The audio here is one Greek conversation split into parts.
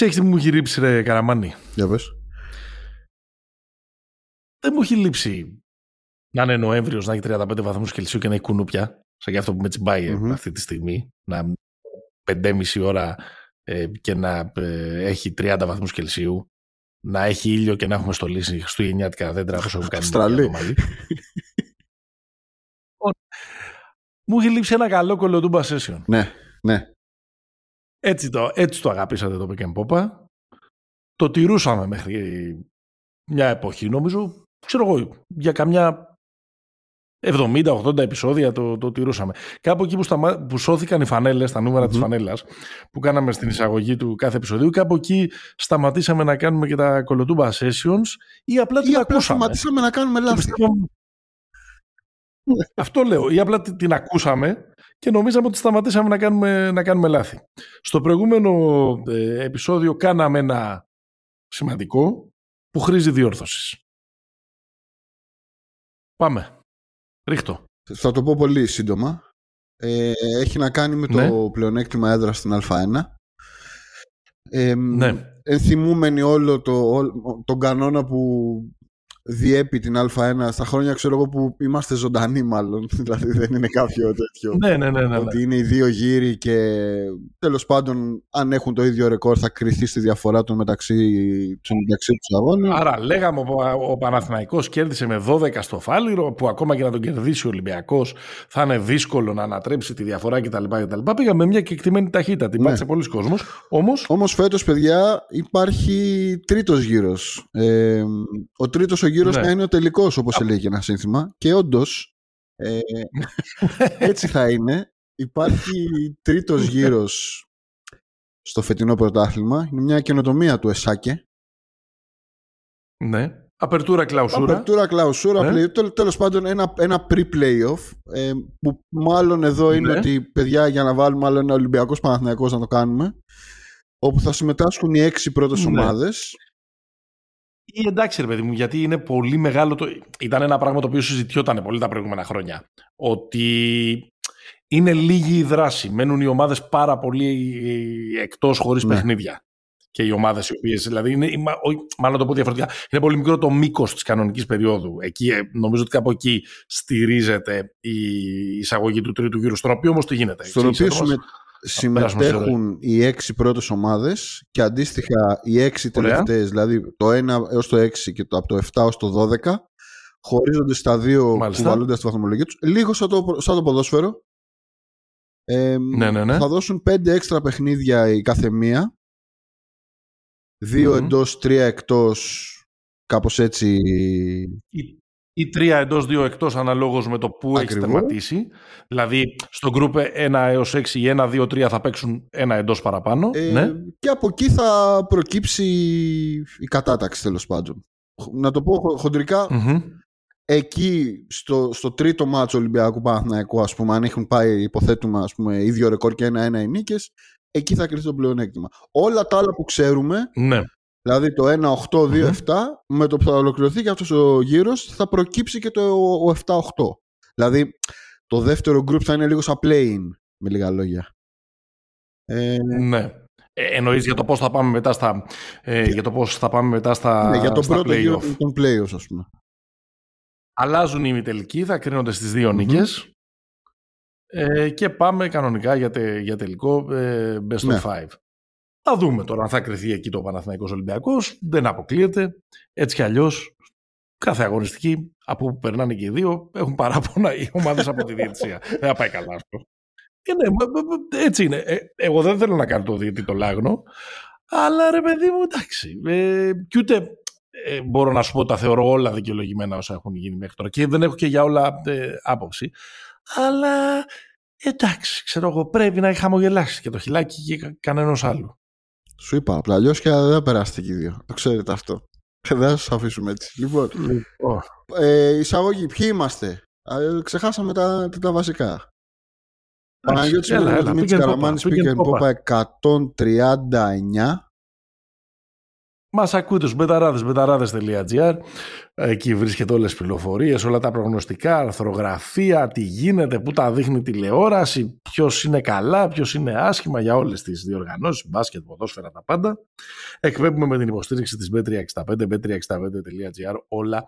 Ξέρεις τι μου έχει ρίψει ρε Καραμάνι. Για πες. Δεν μου έχει λείψει να είναι Νοέμβριος, να έχει 35 βαθμούς Κελσίου και να έχει κουνούπια. Σαν και αυτό που με τσιμπάει Μμμ. αυτή τη στιγμή. Να 5,5 ώρα ε, και να ε, έχει 30 βαθμούς Κελσίου. Να έχει ήλιο και να έχουμε στολίσει χριστουγεννιάτικα δέντρα όπως έχουν κάνει Αυστραλοί. το μαλλί. Μου έχει λείψει ένα καλό κολοτούμπα session. Ναι, ναι. Έτσι το, έτσι το αγαπήσατε το Pick and Popa. Το τηρούσαμε μέχρι μια εποχή νομίζω. Ξέρω εγώ, για καμιά 70-80 επεισόδια το, το τηρούσαμε. Κάπου εκεί που, σταμα... που σώθηκαν οι φανέλες, τα νούμερα της Μμμ. φανέλας που κάναμε στην εισαγωγή του κάθε επεισοδίου, κάπου εκεί σταματήσαμε να κάνουμε και τα κολοτούμπα sessions ή απλά Ή την απλά ακούσαμε. σταματήσαμε να κάνουμε Και λάθη. πιστεύω- Αυτό λέω. Ή απλά τη- την ακούσαμε και νομίζαμε ότι σταματήσαμε να κάνουμε, να κάνουμε λάθη. Στο προηγούμενο ε, επεισόδιο κάναμε ένα σημαντικό που χρήζει διόρθωσης. Πάμε. Ρίχτω. Θα το πω πολύ σύντομα. Ε, έχει να κάνει με το Ναι. πλεονέκτημα έδρας στην Α1. Ε, Ναι. Ενθυμούμενοι όλο το, όλο- τον κανόνα που διέπει την Α1 στα χρόνια ξέρω εγώ που είμαστε ζωντανοί μάλλον δηλαδή δεν είναι κάποιο τέτοιο Ναι, ναι, ναι, ναι, ναι. ότι είναι οι δύο γύροι και τέλος πάντων αν έχουν το ίδιο ρεκόρ θα κριθεί στη διαφορά των μεταξύ, των μεταξύ τους αγώνων Άρα λέγαμε ο, ο Παναθηναϊκός κέρδισε με 12 στο Φάληρο που ακόμα και να τον κερδίσει ο Ολυμπιακός θα είναι δύσκολο να ανατρέψει τη διαφορά κτλ. κτλ. Πήγαμε με μια κεκτημένη ταχύτητα. Την Ναι. πάτησε πολλοί κόσμος. Όμως Όμως φέτος παιδιά υπάρχει τρίτος γύρος ε, ο τρίτος ο γύρος Ναι. θα είναι ο τελικός όπως έλεγε ένα σύνθημα και όντως ε, έτσι θα είναι υπάρχει τρίτος γύρος στο φετινό πρωτάθλημα είναι μια καινοτομία του ΕΣΑΚΕ Ναι. Απερτούρα κλαουσούρα. Απερτούρα, κλαουσούρα, Ναι. play- τέλος- τέλος πάντων ένα, ένα pre-playoff ε, που μάλλον εδώ είναι Ναι. ότι παιδιά για να βάλουμε άλλο ένα Ολυμπιακός Παναθηναϊκός να το κάνουμε όπου θα συμμετάσχουν οι έξι πρώτες Ναι. ομάδες Ή εντάξει, ρε παιδί μου, γιατί είναι πολύ μεγάλο. Το... Ήταν ένα πράγμα το οποίο συζητιόταν πολύ τα προηγούμενα χρόνια. Ότι είναι λίγη η δράση. Μένουν οι ομάδες πάρα πολύ εκτός χωρίς Ναι. παιχνίδια. Και οι ομάδες οι οποίες. Δηλαδή, είναι, μα- όχι, μάλλον να το πω διαφορετικά, είναι πολύ μικρό το μήκος της κανονικής περίοδου. Εκεί, ε, νομίζω ότι κάπου εκεί στηρίζεται η εισαγωγή του τρίτου γύρου. Στον οποίο όμως τι γίνεται; στον οποίο Εξήγησε μας. συμμε- περάσουμε σε συμμετέχουν οι έξι πρώτες ομάδες και αντίστοιχα οι έξι Ωραία. τελευταίες, δηλαδή το 1 έως το 6 και το, από το 7 έως το 12 χωρίζονται στα δύο Μάλιστα. που βαλούνται στη βαθμολογία τους λίγο σαν το, σαν το ποδόσφαιρο ε, Ναι, ναι, ναι. θα δώσουν πέντε έξτρα παιχνίδια η κάθε μία δύο Μμμ. εντός, τρία εκτός κάπως έτσι ή, ή τρία εντός, δύο εκτός, αναλόγως με το που έχεις Ακριβώς. τερματίσει. Δηλαδή, στο γκρουπ 1 έως 6 ή 1, 2, 3 θα παίξουν ένα εντός παραπάνω. Ε, ναι. Και από εκεί θα προκύψει η κατάταξη τέλος πάντων. Να το πω χο- χοντρικά, Μμμ. εκεί στο, στο τρίτο μάτσο Ολυμπιακού Παναθηναϊκού, ας πούμε, αν έχουν πάει, υποθέτουμε, ας πούμε, ίδιο ρεκόρ και ένα-ένα οι νίκες, εκεί θα κρυθεί το πλεονέκτημα. Όλα τα άλλα που ξέρουμε, ναι. Δηλαδή το 1-8-2-7, με το που θα ολοκληρωθεί και αυτός ο γύρος, θα προκύψει και το ο 7-8. Δηλαδή, το δεύτερο group θα είναι λίγο σαν play-in, με λίγα λόγια. Ε, ναι. Ε, εννοείς για το πώς θα πάμε μετά στα, ε, για το πώς θα πάμε μετά στα, ναι, για τον στα πρώτο γύρο play-off. των play-offs, ας πούμε. Αλλάζουν οι ημιτελικοί, θα κρίνονται στις δύο νίκες. Ε, και πάμε κανονικά για, τε, για τελικό ε, best Ναι. of five. Θα δούμε τώρα αν θα κρυθεί εκεί το Παναθηναϊκός Ολυμπιακός. Δεν αποκλείεται. Έτσι κι αλλιώς κάθε αγωνιστική από όπου περνάνε και οι δύο έχουν παράπονα οι ομάδες από τη διαιτησία. Δεν θα πάει καλά αυτό. Και ναι, μα- μα- μα- έτσι είναι. Ε, εγώ δεν θέλω να κάνω το διαιτή το λάγνο, αλλά ρε παιδί μου, εντάξει. Ε, και ούτε ε, μπορώ να σου πω ότι τα θεωρώ όλα δικαιολογημένα όσα έχουν γίνει μέχρι τώρα. Και δεν έχω και για όλα ε, άποψη. Αλλά εντάξει, ξέρω εγώ, πρέπει να χαμογελάσει και το χιλάκι και κα- κανένας άλλου. Σου είπα, απλά αλλιώς και δεν περάσετε και οι δύο. Το ξέρετε αυτό. Και δεν θα σας αφήσουμε έτσι. Λοιπόν, Λοιπόν, ε, εισαγωγή, ποιοι είμαστε; Α, ε, ξεχάσαμε τα, τα βασικά. Παναγιώτης έλα, έλα, Δημήτρης pick and Καραμάνης, popa, pick Pick and and Popa 139. Μας ακούτε στους μπεταράδες, μπεταράδε.gr. Εκεί βρίσκεται όλες τις πληροφορίες, όλα τα προγνωστικά, αρθρογραφία, τι γίνεται, πού τα δείχνει τηλεόραση, ποιος είναι καλά, ποιος είναι άσχημα για όλες τις διοργανώσεις, μπάσκετ, ποδόσφαιρα, τα πάντα. Εκπέμπουμε με την υποστήριξη της B365, b365.gr, όλα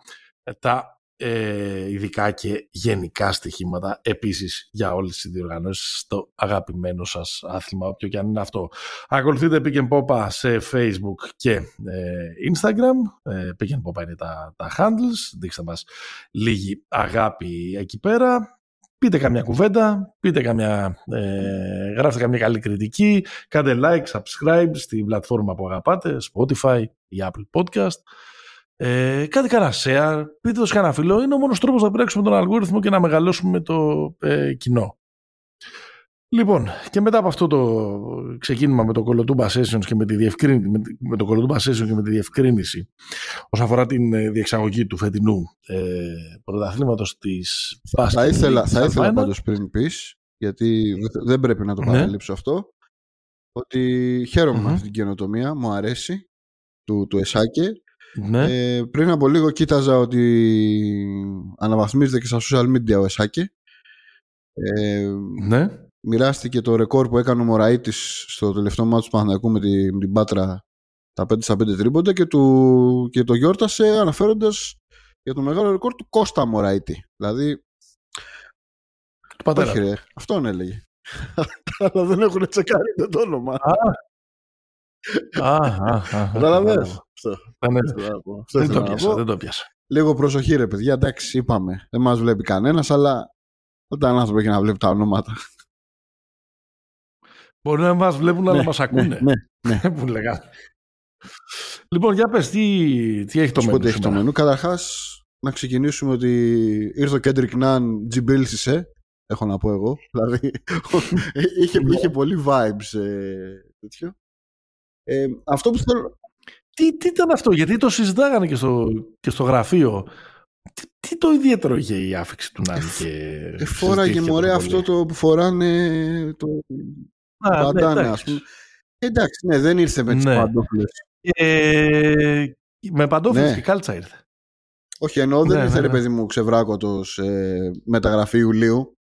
τα ε, ειδικά και γενικά στοιχήματα επίσης για όλες τις διοργανώσεις στο αγαπημένο σας άθλημα όποιο και αν είναι αυτό. Ακολουθείτε Pick and Popa σε Facebook και ε, Instagram. Ε, Pick and Popa είναι τα, τα handles. Δείξτε μας λίγη αγάπη εκεί πέρα. Πείτε καμιά κουβέντα, πείτε καμιά, ε, γράφτε καμιά καλή κριτική, κάντε like, subscribe στην πλατφόρμα που αγαπάτε, Spotify ή Apple Podcast. Ε, κάτι κανένα share, πείτε το σε κανένα φίλο. Είναι ο μόνος τρόπος να πειράξουμε τον αλγόριθμο και να μεγαλώσουμε το ε, κοινό. Λοιπόν, και μετά από αυτό το ξεκίνημα με το Κολοτούμπα Sessions και με τη διευκρίνηση, με το Κολοτούμπα Sessions και με τη διευκρίνηση όσον αφορά την ε, διεξαγωγή του φετινού ε, πρωταθλήματος της Θα ήθελα, θα ήθελα πάντως πριν πεις, γιατί δεν πρέπει να το ναι. παραλείψω αυτό, ότι χαίρομαι mm-hmm. με αυτή την καινοτομία, μου αρέσει, του, του Εσάκε ναι. Ε, πριν από λίγο κοίταζα ότι αναβαθμίζεται και στα social media ο Εσάκη. Ε, ναι. Μοιράστηκε το ρεκόρ που έκανε ο Μωραήτης στο τελευταίο μάτι του Παναθηναϊκού με, τη, με την Πάτρα τα 5 στα 5 τρίποντα και, του, και το γιόρτασε αναφέροντας για το μεγάλο ρεκόρ του Κώστα Μωραήτη. Δηλαδή... Του πατέρα. Όχι ρε, αυτόν έλεγε. Αλλά δεν έχουν τσεκάρει το όνομα. Καταλαβαίνω. Δεν το πιάσα, δεν το πιάσα. Λίγο προσοχή ρε παιδιά, εντάξει είπαμε. Δεν μας βλέπει κανένας, αλλά όταν άνθρωπο έχει να βλέπει τα ονόματα. Μπορεί να μας βλέπουν, αλλά ναι, μας ακούνε. Ναι, ναι. που λέγα. Λοιπόν, για πες, τι, τι έχει το μενού. έχει το μενού. Καταρχάς, να ξεκινήσουμε ότι ήρθε ο Κέντρικ Ναν τζιμπίλσισε, έχω να πω εγώ. Δηλαδή, είχε, είχε πολύ vibes ε, τέτοιο. Ε, αυτό που θέλω... Τι, τι ήταν αυτό, γιατί το συζητάγανε και στο, και στο γραφείο. Τι, τι το ιδιαίτερο είχε η άφηξη του Νάνι και... Ε, φόραγε μωρέ αυτό το που φοράνε το Α, ναι, ας πούμε. Εντάξει, ναι, δεν ήρθε με τις ναι. παντόφλες. Ε, με παντόφλες ναι. και κάλτσα ήρθε. Όχι, ενώ δεν ναι, ήρθε ναι, ρε παιδί μου ξεβράκωτος ε, μεταγραφή Ιουλίου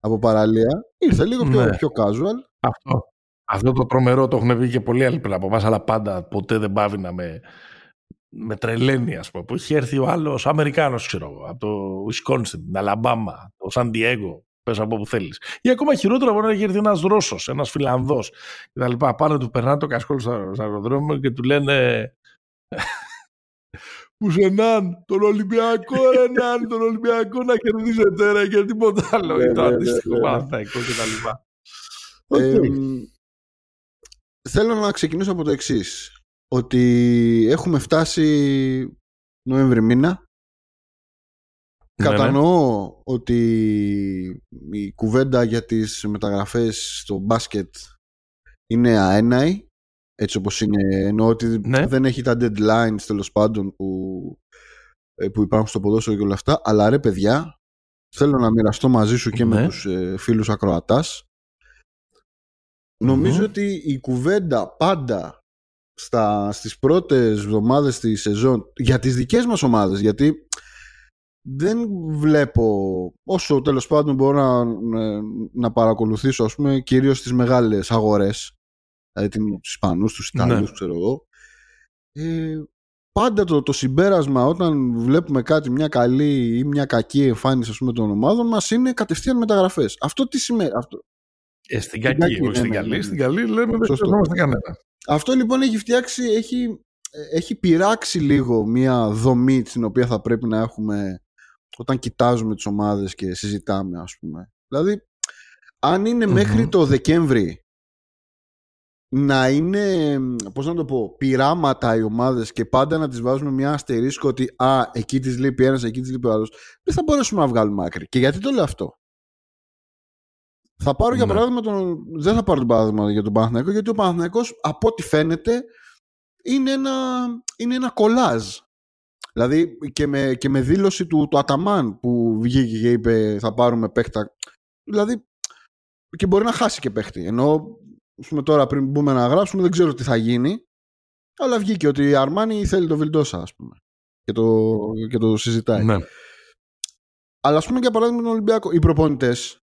από παραλία. Ήρθε λίγο πιο, πιο casual. Αυτό. Αυτό το τρομερό το έχουν πει και πολλοί άλλοι πριν από εμάς, αλλά πάντα ποτέ δεν πάβει να με, με τρελαίνει, ας πούμε. Που έχει έρθει ο άλλος Αμερικάνος, ξέρω εγώ, από το Wisconsin, την Αλαμπάμα, το Σαν Diego, πες από όπου θέλεις. Ή ακόμα χειρότερα μπορεί να έχει έρθει ένας Ρώσος, ένας Φιλανδός κτλ. Πάνω του περνάνε το κασκόλ στο, αεροδρόμιο και του λένε. Που Πουθενάν, τον Ολυμπιακό, Ρενάν, τον Ολυμπιακό να κερδίζετε, ρε, και τίποτα άλλο. Ή το αντίστοιχο Παναθαϊκό κτλ. Θέλω να ξεκινήσω από το εξής. Ότι έχουμε φτάσει Νοέμβρη μήνα. Ναι, ναι. Κατανοώ ότι η κουβέντα για τις μεταγραφές στο μπάσκετ είναι αέναη. Έτσι όπως είναι. Εννοώ ότι ναι. δεν έχει τα deadlines τέλος πάντων που, ε, που υπάρχουν στο ποδόσφαιρο και όλα αυτά. Αλλά ρε παιδιά, θέλω να μοιραστώ μαζί σου και με τους ε, φίλους ακροατάς Νομίζω ότι η κουβέντα πάντα στα, στις πρώτες εβδομάδες της σεζόν για τις δικές μας ομάδες γιατί δεν βλέπω όσο τέλος πάντων μπορώ να, να παρακολουθήσω ας πούμε κυρίως τις μεγάλες αγορές δηλαδή τους Ισπανούς, τους Ιταλούς ναι. ξέρω εγώ. Ε, πάντα το, το συμπέρασμα όταν βλέπουμε κάτι μια καλή ή μια κακή εμφάνιση ας πούμε, των ομάδων μας είναι κατευθείαν μεταγραφές. Αυτό τι σημαίνει αυτό, ε, στην κακή, όχι στην ναι, ναι, καλή. Ναι. Στην καλή λέμε δεν χρειαζόμαστε κανένα. Αυτό λοιπόν έχει φτιάξει, έχει, έχει πειράξει λίγο μια δομή την οποία θα πρέπει να έχουμε όταν κοιτάζουμε τις ομάδες και συζητάμε ας πούμε. Δηλαδή, αν ειναι μέχρι το Δεκέμβρη να είναι, πώς να το πω, πειράματα οι ομάδες και πάντα να τις βάζουμε μια αστερίσκο ότι α, εκεί της λείπει ένας, εκεί της λείπει ο άλλος, δεν θα μπορέσουμε να βγάλουμε άκρη. Και γιατί το λέω αυτό; Θα πάρω για ναι. παράδειγμα τον. Δεν θα πάρω τον παράδειγμα για τον Παναθηναϊκό, γιατί ο Παναθηναϊκός από ό,τι φαίνεται είναι ένα, είναι ένα κολάζ. Δηλαδή και με, και με δήλωση του, του Αταμάν που βγήκε και είπε θα πάρουμε παίχτα. Δηλαδή και μπορεί να χάσει και παίχτη. Ενώ πούμε, τώρα πριν μπούμε να γράψουμε δεν ξέρω τι θα γίνει. Αλλά βγήκε ότι η Αρμάνι θέλει το Βιλντόσα, ας πούμε. Και το, και το συζητάει. Ναι. Αλλά ας πούμε για παράδειγμα τον Ολυμπιακό, οι προπονητές,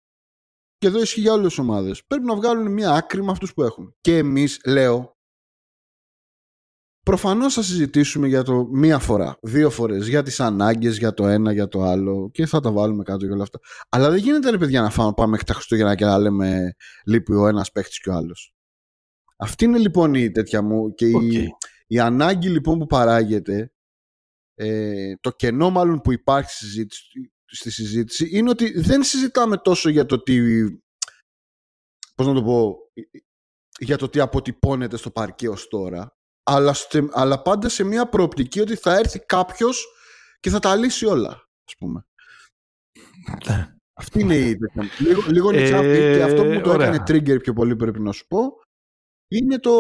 και εδώ ισχύει για όλες τις ομάδες, πρέπει να βγάλουν μια άκρη με αυτούς που έχουν. Και εμείς, λέω, Προφανώς θα συζητήσουμε για το μία φορά, δύο φορές, για τις ανάγκες, για το ένα, για το άλλο και θα τα βάλουμε κάτω και όλα αυτά. Αλλά δεν γίνεται ρε παιδιά να φάμε, πάμε μέχρι τα Χριστούγεννα και να λέμε λείπει ο ένας παίχτης και ο άλλος. Αυτή είναι λοιπόν η τέτοια μου και η, η ανάγκη λοιπόν που παράγεται, ε, το κενό μάλλον που υπάρχει στη συζήτηση, στη συζήτηση είναι ότι δεν συζητάμε τόσο για το τι, πώς να το πω, για το τι αποτυπώνεται στο παρκέ τώρα, αλλά, αλλά πάντα σε μια προοπτική ότι θα έρθει κάποιος και θα τα λύσει όλα, ας πούμε. Ναι. Αυτή είναι η Λίγο, λίγο ε, και αυτό που μου το έκανε trigger πιο πολύ πρέπει να σου πω είναι το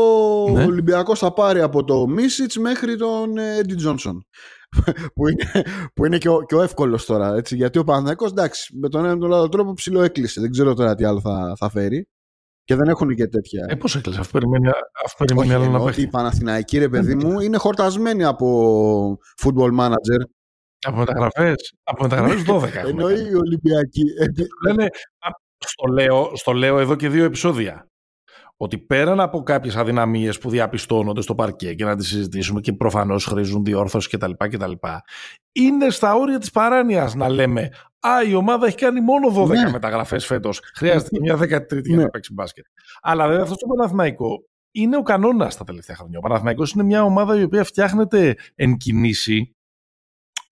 ναι. Ολυμπιακό θα πάρει από το Μίσιτς μέχρι τον Έντι Τζόνσον. Που είναι, που είναι και, ο, και ο εύκολος τώρα. Έτσι, γιατί ο Παναθηναϊκός εντάξει με τον ένα τον άλλο τρόπο ψηλό έκλεισε. Δεν ξέρω τώρα τι άλλο θα, θα φέρει. Και δεν έχουν και τέτοια. Ε, πώς έκλεισε, αυτό περιμένει, αυτό περιμένει άλλο να παίξει. η Παναθηναϊκή, ρε παιδί μου, είναι χορτασμένη από football manager. Από μεταγραφές. Από μεταγραφές 12. Εννοεί η Ολυμπιακή. Λένε, στο, λέω, στο λέω εδώ και δύο επεισόδια. Ότι πέραν από κάποιες αδυναμίες που διαπιστώνονται στο παρκέ και να τις συζητήσουμε και προφανώς χρήζουν διόρθωση κτλ. κτλ είναι στα όρια της παράνοιας να λέμε Α, η ομάδα έχει κάνει μόνο 12 ναι. μεταγραφές φέτος. Χρειάζεται και μια 13η για να ναι. παίξει μπάσκετ. Αλλά βέβαια αυτός το Παναθηναϊκός είναι ο κανόνας τα τελευταία χρόνια. Ο Παναθηναϊκός είναι μια ομάδα η οποία φτιάχνεται εν κινήσει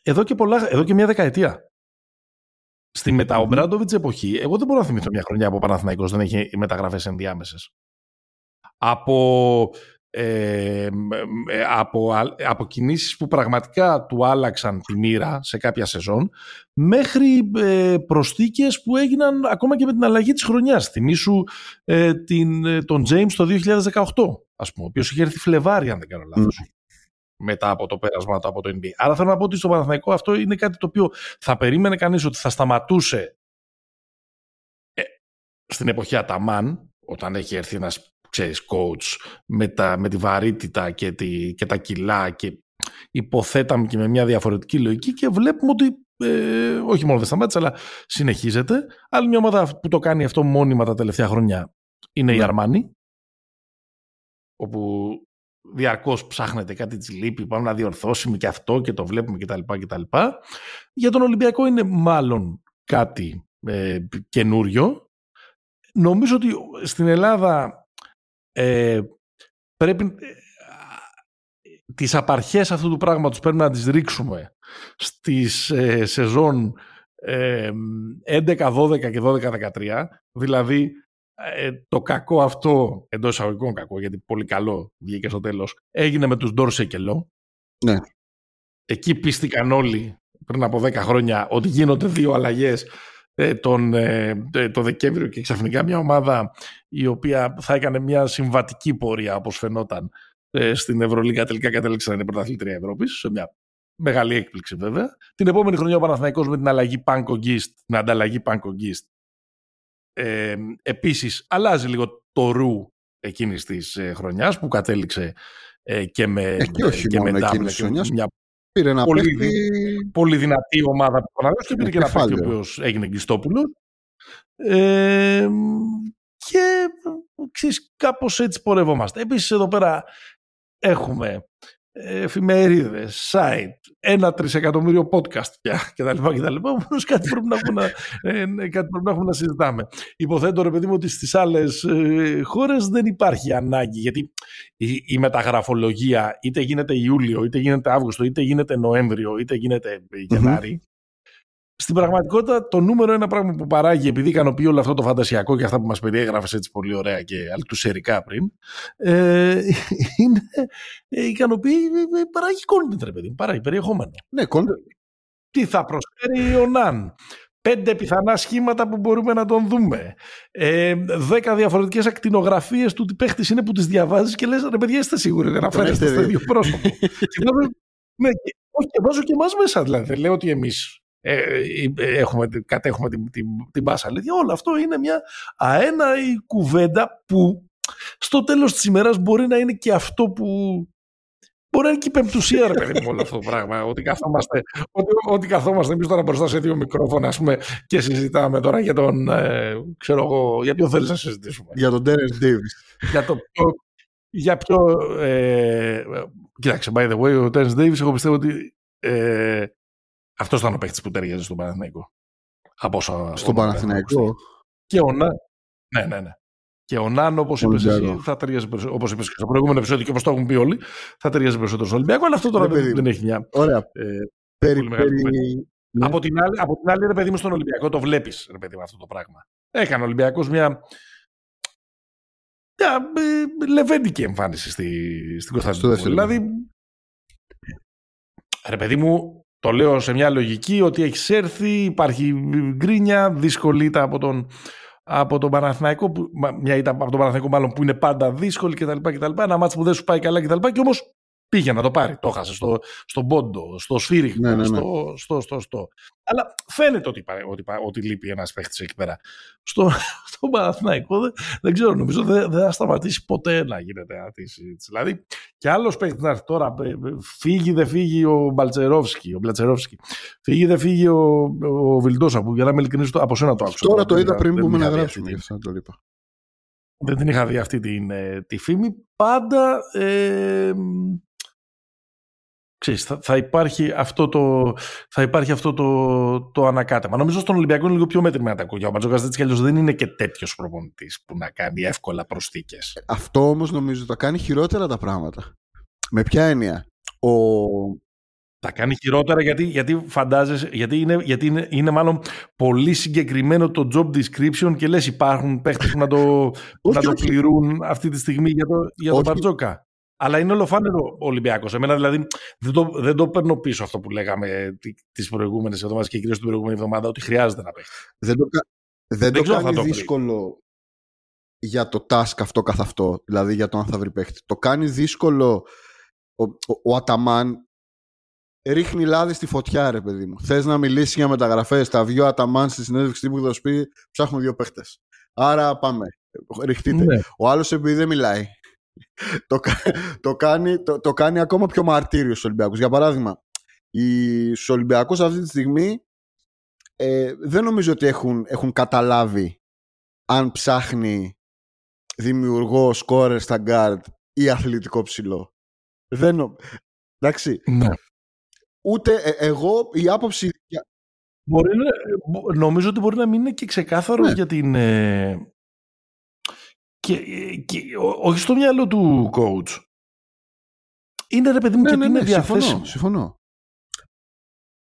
εδώ και, πολλά, εδώ και μια δεκαετία. Στη μεταομπράντοβιτ εποχή, εγώ δεν μπορώ να θυμηθώ μια χρονιά που ο Παναθηναϊκός δεν έχει μεταγραφές ενδιάμεσες. Από ε, από, από κινήσεις που πραγματικά του άλλαξαν τη μοίρα σε κάποια σεζόν μέχρι ε, προσθήκες που έγιναν ακόμα και με την αλλαγή της χρονιάς. Θυμήσου ε, την, ε, τον James το 2018 ας πούμε, ο οποίος είχε έρθει Φλεβάρι αν δεν κάνω λάθος. Μετά από το πέρασμα του από το NBA. Άρα θέλω να πω ότι στο Παναθηναϊκό αυτό είναι κάτι το οποίο θα περίμενε κανείς ότι θα σταματούσε ε, στην εποχή Αταμάν, όταν έχει έρθει ένας ξέρεις, coach με, τα, με τη βαρύτητα και, τη, και τα κιλά και υποθέταμε και με μια διαφορετική λογική και βλέπουμε ότι ε, όχι μόνο δεν σταμάτησε αλλά συνεχίζεται. Άλλη μια ομάδα που το κάνει αυτό μόνιμα τα τελευταία χρόνια είναι η ναι. Αρμάνη όπου διαρκώς ψάχνεται κάτι της λύπη, πάμε να διορθώσουμε και αυτό και το βλέπουμε κτλ. κτλ. Για τον Ολυμπιακό είναι μάλλον κάτι ε, καινούριο. Νομίζω ότι στην Ελλάδα ε, πρέπει ε, τις απαρχές αυτού του πράγματος πρέπει να τις ρίξουμε στις ε, σεζόν ε, 11, 12 και 12, 13 δηλαδή ε, το κακό αυτό εντός εισαγωγικών κακό γιατί πολύ καλό βγήκε στο τέλος έγινε με τους Ντόρσε και Λό ναι. εκεί πίστηκαν όλοι πριν από 10 χρόνια ότι γίνονται δύο αλλαγές ε, τον, ε, ε, το Δεκέμβριο και ξαφνικά μια ομάδα η οποία θα έκανε μια συμβατική πορεία όπως φαινόταν στην Ευρωλίγα τελικά κατέληξε να είναι πρωταθλήτρια Ευρώπης σε μια μεγάλη έκπληξη βέβαια. Την επόμενη χρονιά ο Παναθηναϊκός με την αλλαγή Πανκογκίστ, την ανταλλαγή Πανκογκίστ ε, επίσης αλλάζει λίγο το ρου εκείνης της χρονιάς που κατέληξε και με, ε, και, όχι και μόνο με μια Πήρε ένα πολύ, πολύ δυνατή ομάδα που τον και πήρε και ένα παίκτη ο οποίος έγινε Γκριστόπουλο. Ε, και ξέρεις, κάπως έτσι πορευόμαστε. Επίσης εδώ πέρα έχουμε εφημερίδες, site, ένα τρισεκατομμύριο podcast πια κτλ. κτλ. κάτι πρέπει να έχουμε να, ε, ναι, κάτι πρέπει να, έχουμε να συζητάμε. Υποθέτω ρε παιδί μου ότι στις άλλες ε, χώρες δεν υπάρχει ανάγκη γιατί η, η, μεταγραφολογία είτε γίνεται Ιούλιο, είτε γίνεται Αύγουστο, είτε γίνεται Νοέμβριο, είτε γίνεται Γενάρη. Στην πραγματικότητα, το νούμερο ένα πράγμα που παράγει, επειδή ικανοποιεί όλο αυτό το φαντασιακό και αυτά που μας περιέγραφες έτσι πολύ ωραία και αλτουσερικά πριν, ε, είναι, ε, ικανοποιεί, ε, ε, παράγει content, ρε παιδί, παράγει περιεχόμενο. Ναι, content. Τι θα προσφέρει ο Ναν; Πέντε πιθανά σχήματα που μπορούμε να τον δούμε. Ε, δέκα διαφορετικές ακτινογραφίες του τι παίχτης είναι που τις διαβάζεις και λες: Ρε παιδιά, είστε σίγουροι δεν αναφέρεστε στο ίδιο πρόσωπο. ναι, όχι, και βάζω και εμάς μέσα δηλαδή. λέω ότι εμείς ε, ε, έχουμε, κατέχουμε την, την, την πάσα αλήθεια. Όλο αυτό είναι μια αέναη κουβέντα που στο τέλος της ημέρας μπορεί να είναι και αυτό που Μπορεί να είναι και η πεμπτουσία, ρε παιδί μου, όλο αυτό το πράγμα. Ότι καθόμαστε, ότι, ότι καθόμαστε εμείς τώρα μπροστά σε δύο μικρόφωνα ας πούμε, και συζητάμε τώρα για τον. Ε, ξέρω εγώ, για ποιο θέλεις να συζητήσουμε. Για τον Dennis Davis. για το ποιο. Για ποιο ε, κοίταξε, by the way, ο Dennis Davis, εγώ πιστεύω ότι ε, αυτός ήταν ο παίχτης που ταιριάζει στον Παναθηναϊκό. Από στον Παναθηναϊκό; Και ο Να. Ναι, ναι, ναι. Και ο Νάν, όπως είπες εσύ, θα ταιριάζει περισσότερο. Όπως είπες και στο προηγούμενο επεισόδιο και όπως το έχουν πει όλοι, θα ταιριάζει περισσότερο στον Ολυμπιακό. Αλλά αυτό τώρα δεν, δεν, έχει μια. Ωραία. Ε, περί, περί... Ναι. Από, την άλλη, από την άλλη, ρε παιδί μου, στον Ολυμπιακό το βλέπεις, ρε παιδί μου, αυτό το πράγμα. Έκανε ο Ολυμπιακός μια. μια ε, λεβέντικη εμφάνιση στη, στην Κωνσταντινούπολη. Δηλαδή. Ρε παιδί μου, το λέω σε μια λογική ότι έχει έρθει, υπάρχει γκρίνια, δυσκολείται από τον από τον Παναθηναϊκό, που, μια ήταν από τον Παναθηναϊκό μάλλον που είναι πάντα δύσκολη κτλ. κτλ ένα μάτσο που δεν σου πάει καλά κτλ. Και, και όμως πήγε να το πάρει. Το έχασε στο, στον πόντο, στο σφύριγμα, ναι, ναι, ναι. Στο, στο, στο, στο, Αλλά φαίνεται ότι, ότι, ότι λείπει ένας παίχτης εκεί πέρα. Στο, στο Παναθηναϊκό δεν, δεν ξέρω, νομίζω δεν, δεν θα σταματήσει ποτέ να γίνεται αυτή η συζήτηση. Δηλαδή, και άλλος παίχτης να έρθει τώρα, ε, ε, φύγει δεν φύγει ο Μπαλτσερόφσκι, ο Μπλατσερόφσκι. Φύγει δεν φύγει ο, ο Βιλντόσα, που για να είμαι ειλικρινής, από σένα το άκουσα. Τώρα το είδα πριν που να γράψουμε. Δεν την είχα δει αυτή την, ε, τη φήμη. Πάντα ε, ξέρεις, θα, θα, υπάρχει αυτό το, θα υπάρχει αυτό το, το ανακάτεμα. Νομίζω στον Ολυμπιακό είναι λίγο πιο μέτρημα τα ακούγια. Ο Μπατζόκα έτσι κι αλλιώς δεν είναι και τέτοιος προπονητής που να κάνει εύκολα προσθήκες. Αυτό όμως νομίζω θα κάνει χειρότερα τα πράγματα. Με ποια έννοια; Ο... Θα κάνει χειρότερα γιατί, γιατί φαντάζεσαι, γιατί, είναι, γιατί είναι, είναι μάλλον πολύ συγκεκριμένο το job description και λες υπάρχουν παίχτες που να το, να το πληρούν αυτή τη στιγμή για, το, για τον Μπαρτζόκα. Αλλά είναι ολοφάνερο ο Ολυμπιακός. Εμένα δηλαδή δεν το, δεν το παίρνω πίσω αυτό που λέγαμε τις προηγούμενες εβδομάδες και κυρίως την προηγούμενη εβδομάδα ότι χρειάζεται να παίξει. Δεν το, δεν, δεν το κάνει δύσκολο για το task αυτό καθ' αυτό, δηλαδή για το αν θα βρει παίχτη. Το κάνει δύσκολο ο, ο, ο Αταμάν ρίχνει λάδι στη φωτιά, ρε παιδί μου. Θες να μιλήσεις για μεταγραφές. Τα βγει ο Αταμάν στη συνέντευξη τύπου και θα σου πει ψάχνουμε δύο παίχτες. Άρα πάμε. Ριχτείτε. Ναι. Ο άλλος επειδή δεν μιλάει το, το, κάνει, το, το κάνει ακόμα πιο μαρτύριο στους Ολυμπιακούς. Για παράδειγμα, οι, στους Ολυμπιακούς αυτή τη στιγμή ε, δεν νομίζω ότι έχουν, έχουν καταλάβει αν ψάχνει δημιουργό σκόρερ στα guard ή αθλητικό ψηλό. Δεν Εντάξει. Ναι. Ούτε ε, εγώ η άποψη... Μπορεί νομίζω ότι μπορεί να μην είναι και ξεκάθαρο ναι. για την, ε, και, και όχι στο μυαλό του coach. Είναι ρε παιδί μου ναι, και ναι, είναι ναι, διαθέσιμο. Συμφωνώ, συμφωνώ.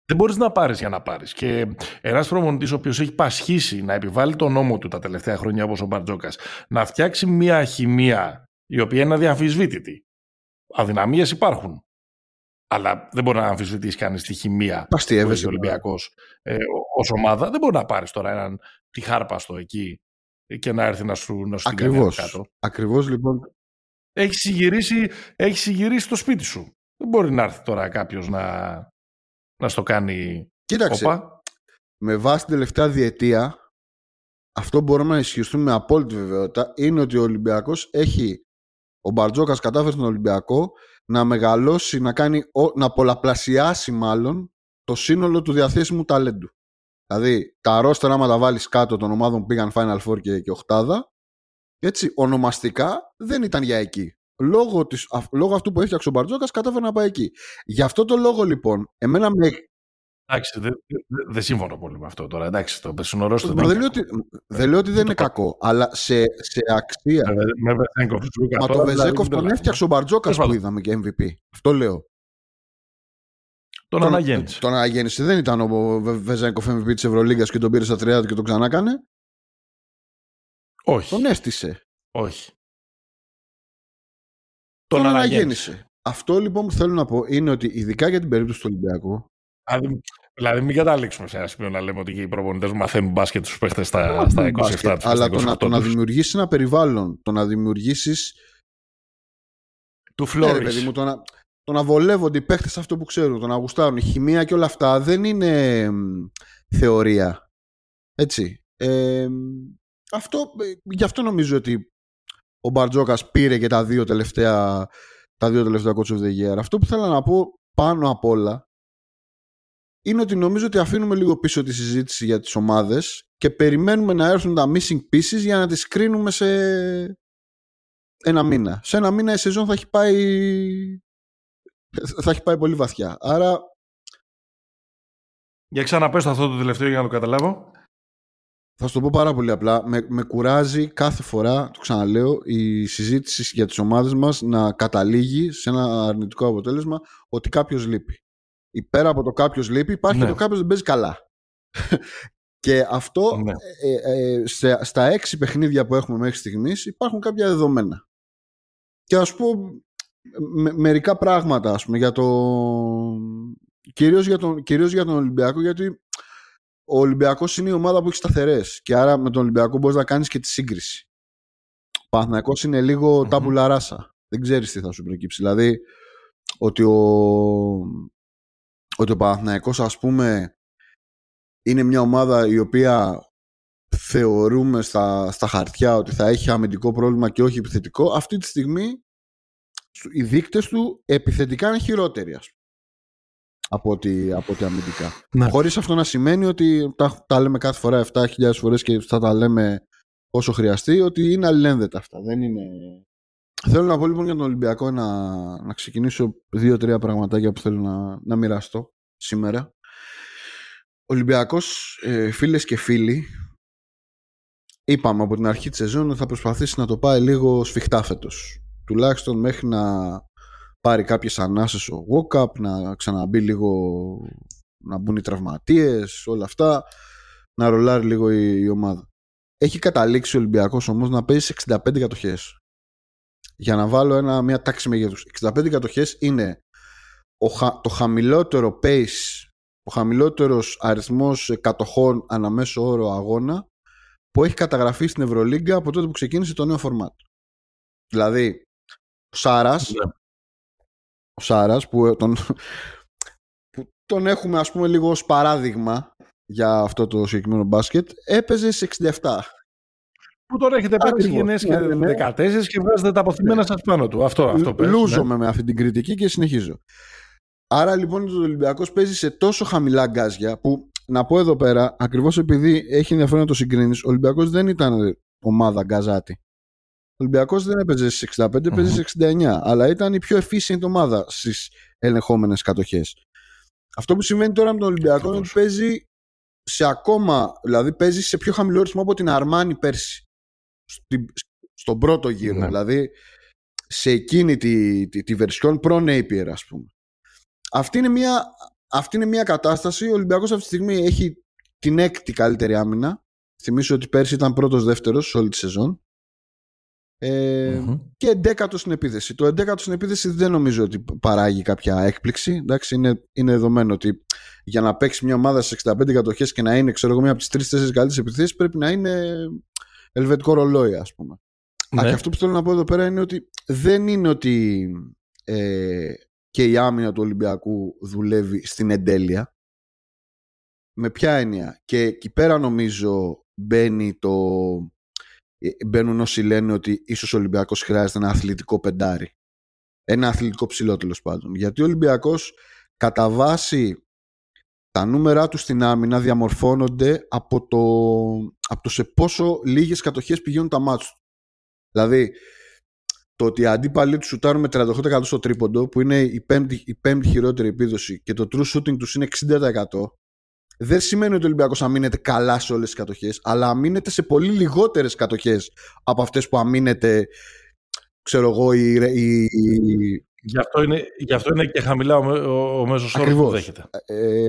Δεν μπορείς να πάρεις για να πάρεις. Και ένας προμονητή ο οποίος έχει πασχίσει να επιβάλλει τον νόμο του τα τελευταία χρόνια, όπως ο Μπαρτζόκας, να φτιάξει μια χημεία η οποία είναι αδιαμφισβήτητη. Αδυναμίες υπάρχουν. Αλλά δεν μπορεί να αμφισβητήσει κανείς τη χημεία που έχει ο Ολυμπιακός ε, ως ομάδα. Δεν μπορεί να πάρεις τώρα έναν τυχάρπαστο εκεί και να έρθει να σου, να σου Ακριβώς. την κάτω. Ακριβώς λοιπόν. Έχει συγυρίσει, έχεις συγυρίσει το σπίτι σου. Δεν μπορεί να έρθει τώρα κάποιος να, να στο κάνει Κοίταξε, όπα. με βάση την τελευταία διετία αυτό μπορούμε να ισχυριστούμε με απόλυτη βεβαιότητα είναι ότι ο Ολυμπιακός έχει ο Μπαρτζόκας κατάφερε στον Ολυμπιακό να μεγαλώσει, να, κάνει, να πολλαπλασιάσει μάλλον το σύνολο του διαθέσιμου ταλέντου. Δηλαδή, τα αρρώστερα, άμα τα βάλει κάτω των ομάδων που πήγαν Final Four και, και Οχτάδα, έτσι, ονομαστικά δεν ήταν για εκεί. Λόγω, της, λόγω αυτού που έφτιαξε ο Μπαρτζόκα, κατάφερε να πάει εκεί. Γι' αυτό το λόγο λοιπόν, εμένα με. Εντάξει, δεν δε, δε συμφωνώ πολύ με αυτό τώρα. Εντάξει, το πεσουνορό του δεν, λέω ότι, δεν λέω ότι δεν είναι κακό, αλλά σε, σε αξία. Με, Βεζέγκοφ. Μα το Βεζέγκοφ τον έφτιαξε ο Μπαρτζόκα που είδαμε και MVP. Αυτό λέω. Τον, τον αναγέννησε. Τον αναγέννησε. Δεν ήταν ο Βεζέγκοφ MVP της Ευρωλίγα και τον πήρε στα 30 και τον ξανά έκανε. Όχι. Τον έστησε. Όχι. Τον, τον αναγέννησε. Αυτό λοιπόν που θέλω να πω είναι ότι ειδικά για την περίπτωση του Ολυμπιακού. Δηλαδή, δηλαδή μην καταλήξουμε σε ένα σημείο να λέμε ότι οι προπονητές μαθαίνουν μπάσκετ τους παίχτες στα, στα 27 τους. Αλλά το να, το να δημιουργήσεις ένα περιβάλλον, το να δημιουργήσει. Του φλόρις. Ναι, το να, το να βολεύονται οι παίχτες αυτό που ξέρουν, το να γουστάρουν, η χημεία και όλα αυτά δεν είναι θεωρία. Έτσι. Ε, αυτό, γι' αυτό νομίζω ότι ο Μπαρτζόκας πήρε και τα δύο τελευταία τα δύο τελευταία Coach of the Year. Αυτό που θέλω να πω πάνω απ' όλα είναι ότι νομίζω ότι αφήνουμε λίγο πίσω τη συζήτηση για τις ομάδες και περιμένουμε να έρθουν τα missing pieces για να τις κρίνουμε σε ένα μήνα. Σε ένα μήνα η σεζόν θα έχει πάει θα έχει πάει πολύ βαθιά. Άρα για ξαναπες αυτό το τελευταίο για να το καταλάβω. Θα σου το πω πάρα πολύ απλά. Με, με κουράζει κάθε φορά, το ξαναλέω, η συζήτηση για τις ομάδες μας να καταλήγει σε ένα αρνητικό αποτέλεσμα ότι κάποιος λείπει. Πέρα από το κάποιος λείπει υπάρχει ναι. και το κάποιος δεν παίζει καλά. και αυτό ναι. ε, ε, στα έξι παιχνίδια που έχουμε μέχρι στιγμής υπάρχουν κάποια δεδομένα. Και ας πω μερικά πράγματα ας πούμε, για το... Κυρίως για, τον, κυρίως για τον Ολυμπιακό γιατί ο Ολυμπιακός είναι η ομάδα που έχει σταθερές. Και άρα με τον Ολυμπιακό μπορείς να κάνεις και τη σύγκριση. Ο Παναθυνακό είναι λίγο mm-hmm. τάμπουλα ράσα. Δεν ξέρεις τι θα σου προκύψει. Δηλαδή, ότι ο, ότι ο Παναθηναϊκός ας πούμε είναι μια ομάδα η οποία θεωρούμε στα, στα χαρτιά ότι θα έχει αμυντικό πρόβλημα και όχι επιθετικό αυτή τη στιγμή οι δείκτες του επιθετικά είναι χειρότεροι ας πούμε από ότι, από ότι αμυντικά. Ναι. Χωρίς αυτό να σημαίνει ότι τα, τα λέμε κάθε φορά 7.000 φορές και θα τα λέμε όσο χρειαστεί, ότι είναι αλληλένδετα αυτά. Δεν είναι... Θέλω να πω λοιπόν για τον Ολυμπιακό να, να ξεκινήσω δύο-τρία πραγματάκια που θέλω να, να μοιραστώ σήμερα. Ολυμπιακός, ε, φίλες και φίλοι, είπαμε από την αρχή της σεζόν ότι θα προσπαθήσει να το πάει λίγο σφιχτά φέτος. Τουλάχιστον μέχρι να πάρει κάποιες ανάσες ο Walkup, να ξαναμπεί λίγο, να μπουν οι τραυματίες, όλα αυτά, να ρολάρει λίγο η, ομάδα. Έχει καταλήξει ο Ολυμπιακός όμως να παίζει σε 65 κατοχές. Για να βάλω ένα, μια τάξη μεγέθους. 65 κατοχές είναι ο, το χαμηλότερο pace, ο χαμηλότερος αριθμός κατοχών αναμέσω όρο αγώνα που έχει καταγραφεί στην Ευρωλίγκα από τότε που ξεκίνησε το νέο φορμάτ. Δηλαδή, ο Σάρας ναι ο Σάρας που τον, που τον έχουμε ας πούμε λίγο ως παράδειγμα για αυτό το συγκεκριμένο μπάσκετ έπαιζε σε 67 που τώρα έχετε πάρει γενναίες και ναι, ναι. 14 και βγάζετε τα αποθυμένα ναι. σας πάνω του. Αυτό, αυτό πες, Λούζομαι ναι. με αυτή την κριτική και συνεχίζω. Άρα λοιπόν ο Ολυμπιακός παίζει σε τόσο χαμηλά γκάζια που να πω εδώ πέρα, ακριβώς επειδή έχει ενδιαφέρον να το συγκρίνεις, ο Ολυμπιακός δεν ήταν ομάδα γκαζάτη. Ο Ολυμπιακός δεν έπαιζε στις 65, mm έπαιζε στις 69. Αλλά ήταν η πιο efficient ομάδα στις ελεγχόμενες κατοχές. Αυτό που σημαίνει τώρα με τον Ολυμπιακό είναι ότι παίζει σε ακόμα, δηλαδή παίζει σε πιο χαμηλό ρυθμό από την Αρμάνη πέρσι. στον πρώτο γύρο. Ναι. Δηλαδή σε εκείνη τη, τη, τη version προ Napier, ας πούμε. Αυτή είναι, μια, αυτή είναι μια κατάσταση. Ο Ολυμπιακός αυτή τη στιγμή έχει την έκτη καλύτερη άμυνα. Θυμίσω ότι πέρσι ήταν πρώτο-δεύτερο σε όλη τη σεζόν. Ε, και εντέκατος στην επίθεση. Το εντέκατο στην επίθεση δεν νομίζω ότι παράγει κάποια έκπληξη. Εντάξει, είναι, είναι δεδομένο ότι για να παίξει μια ομάδα σε 65 κατοχές και να είναι ξέρω εγώ, μια από τις 3-4 καλύτερες επιθέσει πρέπει να είναι ελβετικό ρολόι, ας πούμε. Ναι. και αυτό που θέλω να πω εδώ πέρα είναι ότι δεν είναι ότι ε, και η άμυνα του Ολυμπιακού δουλεύει στην εντέλεια. Με ποια έννοια; Και εκεί πέρα νομίζω μπαίνει το ε, μπαίνουν όσοι λένε ότι ίσως ο Ολυμπιακός χρειάζεται ένα αθλητικό πεντάρι. Ένα αθλητικό ψηλό τέλος πάντων. Γιατί ο Ολυμπιακός κατά βάση τα νούμερά του στην άμυνα διαμορφώνονται από το, από το σε πόσο λίγες κατοχές πηγαίνουν τα μάτια του. Δηλαδή, το ότι οι αντίπαλοι τους σουτάρουν με 38% στο τρίποντο, που είναι η πέμπτη, η πέμπτη χειρότερη επίδοση, και το true shooting τους είναι 60%, δεν σημαίνει ότι ο Ολυμπιακός αμήνεται καλά σε όλες τις κατοχές, αλλά αμήνεται σε πολύ λιγότερες κατοχές από αυτές που αμήνεται, ξέρω εγώ, η. η... Γι, αυτό είναι, γι' αυτό είναι και χαμηλά ο, ο, ο μέσος όρος που δέχεται. Ε,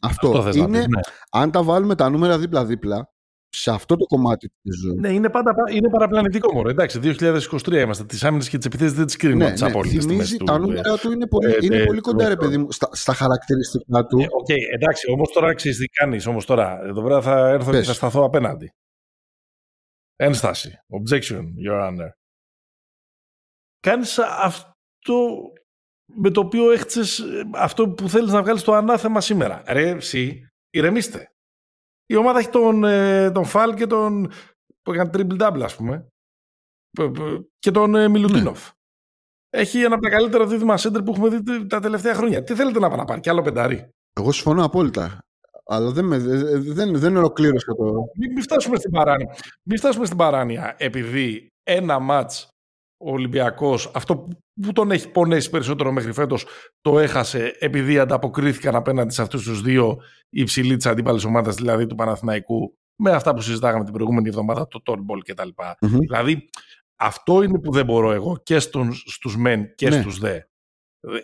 αυτό, αυτό είναι, ναι. αν τα βάλουμε τα νούμερα δίπλα-δίπλα, σε αυτό το κομμάτι της ζωής. Ναι, είναι, πάντα, είναι παραπλανητικό μόνο. Εντάξει, 2023 είμαστε. Τις άμυνες και τις επιθέσεις δεν τις κρίνουμε. Ναι, ναι, θυμίζει, τα νούμερα του είναι πολύ, ε, είναι ε, πολύ κοντά, ρε παιδί μου, στα, στα χαρακτηριστικά του. Ε, okay, εντάξει, όμως τώρα ξέρεις τι κάνεις. Όμως τώρα, εδώ πέρα θα έρθω Πες. και θα σταθώ απέναντι. Ένσταση. Objection, your honor. Κάνεις αυτό με το οποίο έχτισες αυτό που θέλεις να βγάλεις το ανάθεμα σήμερα. Ρε, εσύ, ηρεμήστε. Η ομάδα έχει τον, ε, τον Φαλ και τον. που έκανε triple double, ας πούμε. Και τον ε, Μιλουτίνοφ. Έχει ένα από τα καλύτερα δίδυμα σέντερ που έχουμε δει τα τελευταία χρόνια. Τι θέλετε να να πάρει, κι άλλο πεντάρι. Εγώ συμφωνώ απόλυτα. Αλλά δεν, με, δεν, δεν ολοκλήρωσα το. Μην, μην, φτάσουμε στην παράνοια. Μην φτάσουμε στην παράνοια επειδή ένα μάτς ο Ολυμπιακός, αυτό που τον έχει πονέσει περισσότερο μέχρι φέτος, το έχασε επειδή ανταποκρίθηκαν απέναντι σε αυτούς τους δύο υψηλοί της αντίπαλης ομάδας, δηλαδή του Παναθηναϊκού, με αυτά που συζητάγαμε την προηγούμενη εβδομάδα, το Τόρμπολ κτλ. Mm-hmm. Δηλαδή, αυτό είναι που δεν μπορώ εγώ και στον, στους μεν και ναι. στους δε.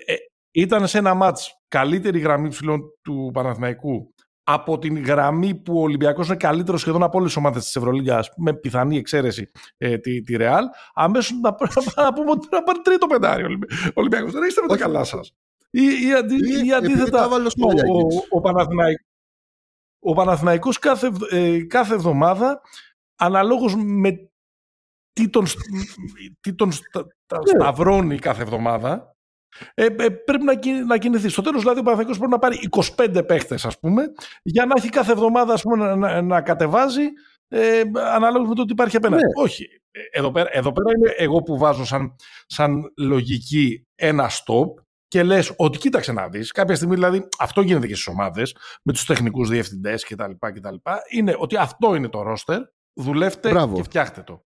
Ε, ήταν σε ένα μάτς καλύτερη γραμμή ψηλών του Παναθηναϊκού από την γραμμή που ο Ολυμπιακός είναι καλύτερος σχεδόν από όλες τις ομάδες της Ευρωλίγκας με πιθανή εξαίρεση ε, τη, τη Ρεάλ αμέσως να, να πούμε ότι να πάρει τρίτο πεντάρι ο Ολυμπιακός. Δεν είστε με τα καλά σας. Ή, ή, αντί, ή, ή αντίθετα ο, ο, ο, Παναθηναϊκός, ο Παναθηναϊκός κάθε, ε, κάθε εβδομάδα αναλόγως με τι τον, τι τον στα, ναι. σταυρώνει κάθε εβδομάδα ε, ε, πρέπει να, να κινηθεί. Στο τέλος, δηλαδή, ο Παναθηναϊκός πρέπει να πάρει 25 παίχτες, ας πούμε, για να έχει κάθε εβδομάδα ας πούμε, να, να, κατεβάζει ε, ανάλογα με το ότι υπάρχει απέναντι. Ναι. Όχι. Εδώ πέρα, εδώ πέρα είναι εγώ που βάζω σαν, σαν λογική ένα stop και λες ότι κοίταξε να δεις, κάποια στιγμή δηλαδή αυτό γίνεται και στις ομάδες, με τους τεχνικούς διευθυντές κτλ, κτλ. Είναι ότι αυτό είναι το ρόστερ, δουλεύτε και φτιάχτε το.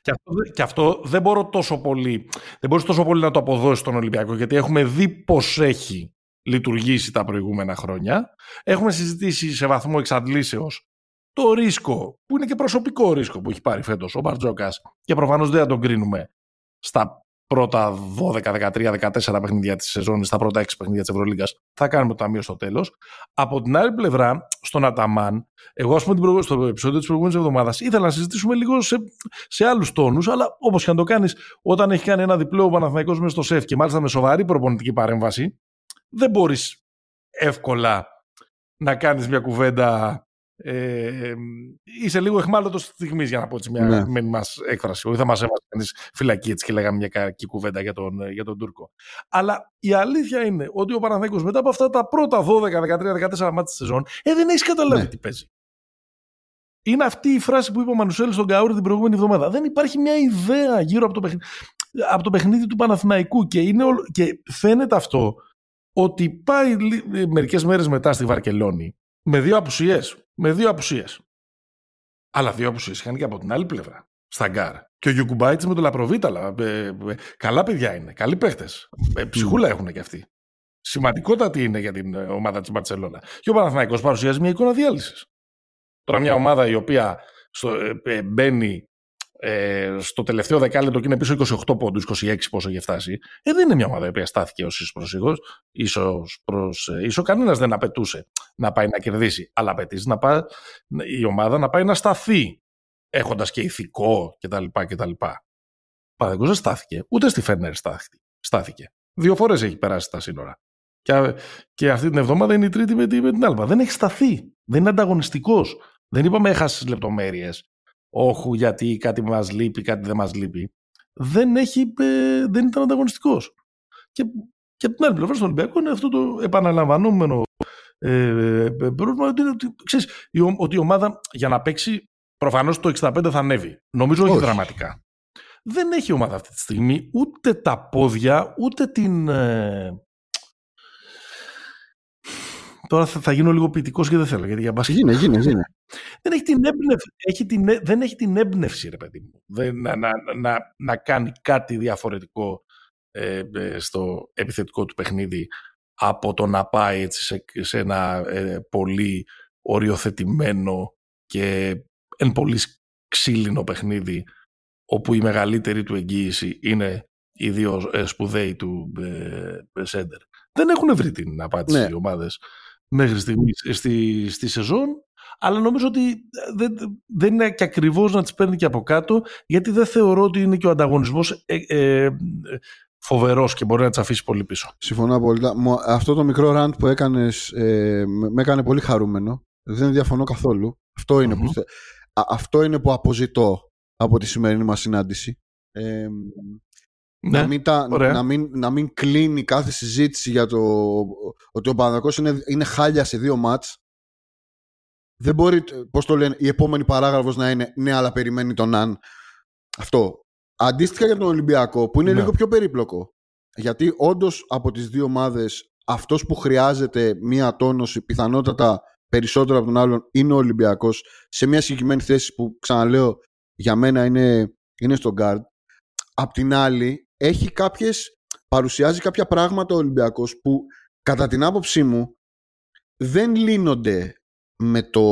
Και αυτό, και αυτό δεν μπορώ τόσο πολύ, δεν μπορείς τόσο πολύ να το αποδώσεις στον Ολυμπιακό, γιατί έχουμε δει πώς έχει λειτουργήσει τα προηγούμενα χρόνια. Έχουμε συζητήσει σε βαθμό εξαντλήσεως το ρίσκο, που είναι και προσωπικό ρίσκο που έχει πάρει φέτος ο Μπαρτζόκας και προφανώς δεν θα τον κρίνουμε στα πρώτα 12, 13, 14 παιχνίδια της σεζόν, στα πρώτα 6 παιχνίδια της Ευρωλίγκας, θα κάνουμε το ταμείο στο τέλος. Από την άλλη πλευρά, στον Αταμάν, εγώ ας πούμε στο επεισόδιο της προηγούμενης εβδομάδας ήθελα να συζητήσουμε λίγο σε, σε άλλους τόνους, αλλά όπως και να το κάνεις, όταν έχει κάνει ένα διπλό ο Παναθηναϊκός μέσα στο σεφ και μάλιστα με σοβαρή προπονητική παρέμβαση, δεν μπορείς εύκολα να κάνεις μια κουβέντα ε, είσαι λίγο εχμάλωτος της στιγμής, για να πω έτσι μια ναι. μας έκφραση. Όχι θα μας έβαζε κανείς φυλακή έτσι και λέγαμε μια κακή κουβέντα για τον, για τον Τούρκο. Αλλά η αλήθεια είναι ότι ο Παναθηναϊκός μετά από αυτά τα πρώτα 12, 13, 14 ματς της σεζόν, ε, δεν έχεις καταλάβει ναι. τι παίζει. Είναι αυτή η φράση που είπε ο Μανουσέλης στον Καούρη την προηγούμενη εβδομάδα. Δεν υπάρχει μια ιδέα γύρω από το παιχνίδι, από το παιχνίδι του Παναθηναϊκού και, είναι, και φαίνεται αυτό ότι πάει μερικές μέρες μετά στη Βαρκελόνη με δύο απουσίες με δύο απουσίες. Αλλά δύο απουσίες είχαν και από την άλλη πλευρά. Στα γκάρ. Και ο Γιοκουμπάιτις με το Λαπροβίτολα. Ε, ε, καλά παιδιά είναι. Καλοί παίχτες. Ε, ψυχούλα έχουν και αυτοί. Σημαντικότατη είναι για την ομάδα της Μπαρσελόνα. Και ο Παναθηναϊκός παρουσιάζει μια εικόνα διάλυσης. Τώρα μια ομάδα η οποία στο, ε, μπαίνει ε, στο τελευταίο δεκάλεπτο και είναι πίσω 28 πόντους, 26 πόσο έχει φτάσει, ε, δεν είναι μια ομάδα η οποία στάθηκε ω ίσω ίσως προς ε, ίσο. Κανένας δεν απαιτούσε να πάει να κερδίσει, αλλά απαιτείς να πάει, η ομάδα να πάει να σταθεί, έχοντας και ηθικό κτλ. κτλ. Παραδείγματο δεν στάθηκε, ούτε στη Φέρνερ στάθηκε. Δύο φορές έχει περάσει τα σύνορα. Και, και αυτή την εβδομάδα είναι η τρίτη με, την, με την Άλβα. Δεν έχει σταθεί. Δεν είναι ανταγωνιστικός. Δεν είπαμε έχασες λεπτομέρειες όχου γιατί κάτι μας λείπει, κάτι δεν μας λείπει, δεν, έχει, ε, δεν ήταν ανταγωνιστικός. Και, και από την άλλη πλευρά στο Ολυμπιακό είναι αυτό το επαναλαμβανόμενο ε, πρόβλημα ότι, ότι, ξέρεις, η, ότι η ομάδα για να παίξει προφανώς το 65 θα ανέβει. Νομίζω όχι, όχι δραματικά. Δεν έχει η ομάδα αυτή τη στιγμή ούτε τα πόδια, ούτε την, ε, Τώρα θα, θα γίνω λίγο ποιητικός και δεν θέλω. Γιατί για μπάσκετ. Γίνε, γίνε, γίνε. δεν, έχει την έμπνευση, έχει την, δεν έχει την έμπνευση, ρε παιδί μου. Δεν, να, να, να, να κάνει κάτι διαφορετικό ε, ε, στο επιθετικό του παιχνίδι από το να πάει έτσι σε, σε ένα ε, πολύ οριοθετημένο και εν πολύ ξύλινο παιχνίδι όπου η μεγαλύτερη του εγγύηση είναι οι δύο ε, σπουδαίοι του ε, Σέντερ. Δεν έχουν βρει την απάντηση ναι. οι ομάδες μέχρι στιγμής στη, στη σεζόν αλλά νομίζω ότι δεν, δεν είναι και ακριβώς να τις παίρνει και από κάτω γιατί δεν θεωρώ ότι είναι και ο ανταγωνισμός ε, ε, φοβερός και μπορεί να τις αφήσει πολύ πίσω. Συμφωνώ απόλυτα. Αυτό το μικρό rant που έκανες ε, με έκανε πολύ χαρούμενο. Δεν διαφωνώ καθόλου. Αυτό είναι, που, αυτό είναι που αποζητώ από τη σημερινή μας συνάντηση. Ε, ναι, να, μην τα, να, μην, να μην κλείνει κάθε συζήτηση για το ότι ο Παναδακός είναι, είναι χάλια σε δύο μάτς. Δεν μπορεί, πώς το λένε, η επόμενη παράγραφος να είναι ναι, αλλά περιμένει τον Αν. Αυτό. Αντίστοιχα για τον Ολυμπιακό, που είναι ναι. λίγο πιο περίπλοκο. Γιατί όντως από τις δύο ομάδες αυτός που χρειάζεται μία τόνωση πιθανότατα περισσότερο από τον άλλον είναι ο Ολυμπιακός σε μια συγκεκριμένη θέση που ξαναλέω για μένα είναι, είναι στο guard. Απ' την άλλη έχει κάποιες, παρουσιάζει κάποια πράγματα ο Ολυμπιακός που κατά την άποψή μου δεν λύνονται με, το,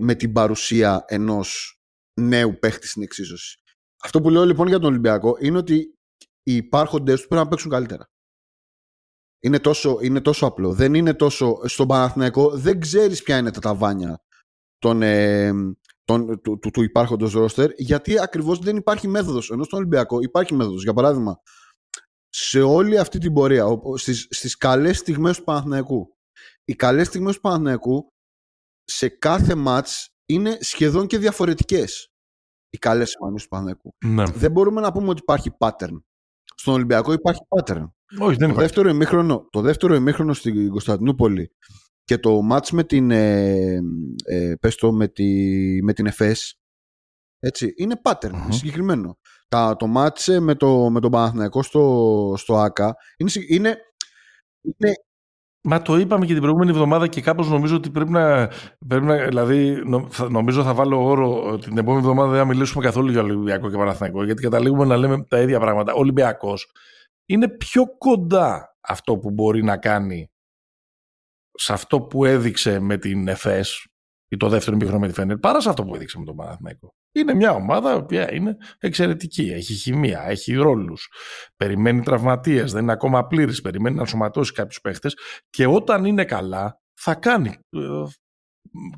με την παρουσία ενός νέου παίχτη στην εξίσωση. Αυτό που λέω λοιπόν για τον Ολυμπιακό είναι ότι οι υπάρχοντες του πρέπει να παίξουν καλύτερα. Είναι τόσο, είναι τόσο απλό. Δεν είναι τόσο. Στον Παναθηναϊκό δεν ξέρεις ποια είναι τα ταβάνια των, ε, των, του, του, του υπάρχοντος ρόστερ γιατί ακριβώς δεν υπάρχει μέθοδος. Ενώ στον Ολυμπιακό υπάρχει μέθοδος. Για παράδειγμα, σε όλη αυτή την πορεία, στις, στις καλές στιγμές του Παναθηναϊκού, οι καλές στιγμές του Παναθηναϊκού σε κάθε μάτς είναι σχεδόν και διαφορετικές οι καλές στιγμές του Παναθηναϊκού. Ναι. Δεν μπορούμε να πούμε ότι υπάρχει pattern. Στον Ολυμπιακό υπάρχει pattern. Όχι, δεν Το υπάρχει. δεύτερο, ημίχρονο, το δεύτερο ημίχρονο στην Κωνσταντινούπολη και το μάτς με την, ε, ε, πες το, με, τη, με την ΕΦΕΣ έτσι, είναι pattern Μμμ. συγκεκριμένο. Τα, το μάτς ε, με, το, με τον Παναθηναϊκό στο, στο ΆΚΑ είναι, συ- είναι, είναι Μα το είπαμε και την προηγούμενη εβδομάδα και κάπως νομίζω ότι πρέπει να. Πρέπει να δηλαδή, νο- θα- νομίζω θα βάλω όρο ότι την επόμενη εβδομάδα δεν θα μιλήσουμε καθόλου για Ολυμπιακό και Παναθηναϊκό, γιατί καταλήγουμε να λέμε τα ίδια πράγματα. Ο Ολυμπιακός είναι πιο κοντά αυτό που μπορεί να κάνει σε αυτό που έδειξε με την ΕΦΕΣ ή το δεύτερο ημίχρονο με τη Φένερ, παρά σε αυτό που έδειξε με τον Παναθηναϊκό. Είναι μια ομάδα η οποία είναι εξαιρετική. Έχει χημεία, έχει ρόλους. Περιμένει τραυματίες, δεν είναι ακόμα πλήρης. Περιμένει να ενσωματώσει κάποιους παίχτες και όταν είναι καλά θα κάνει ε,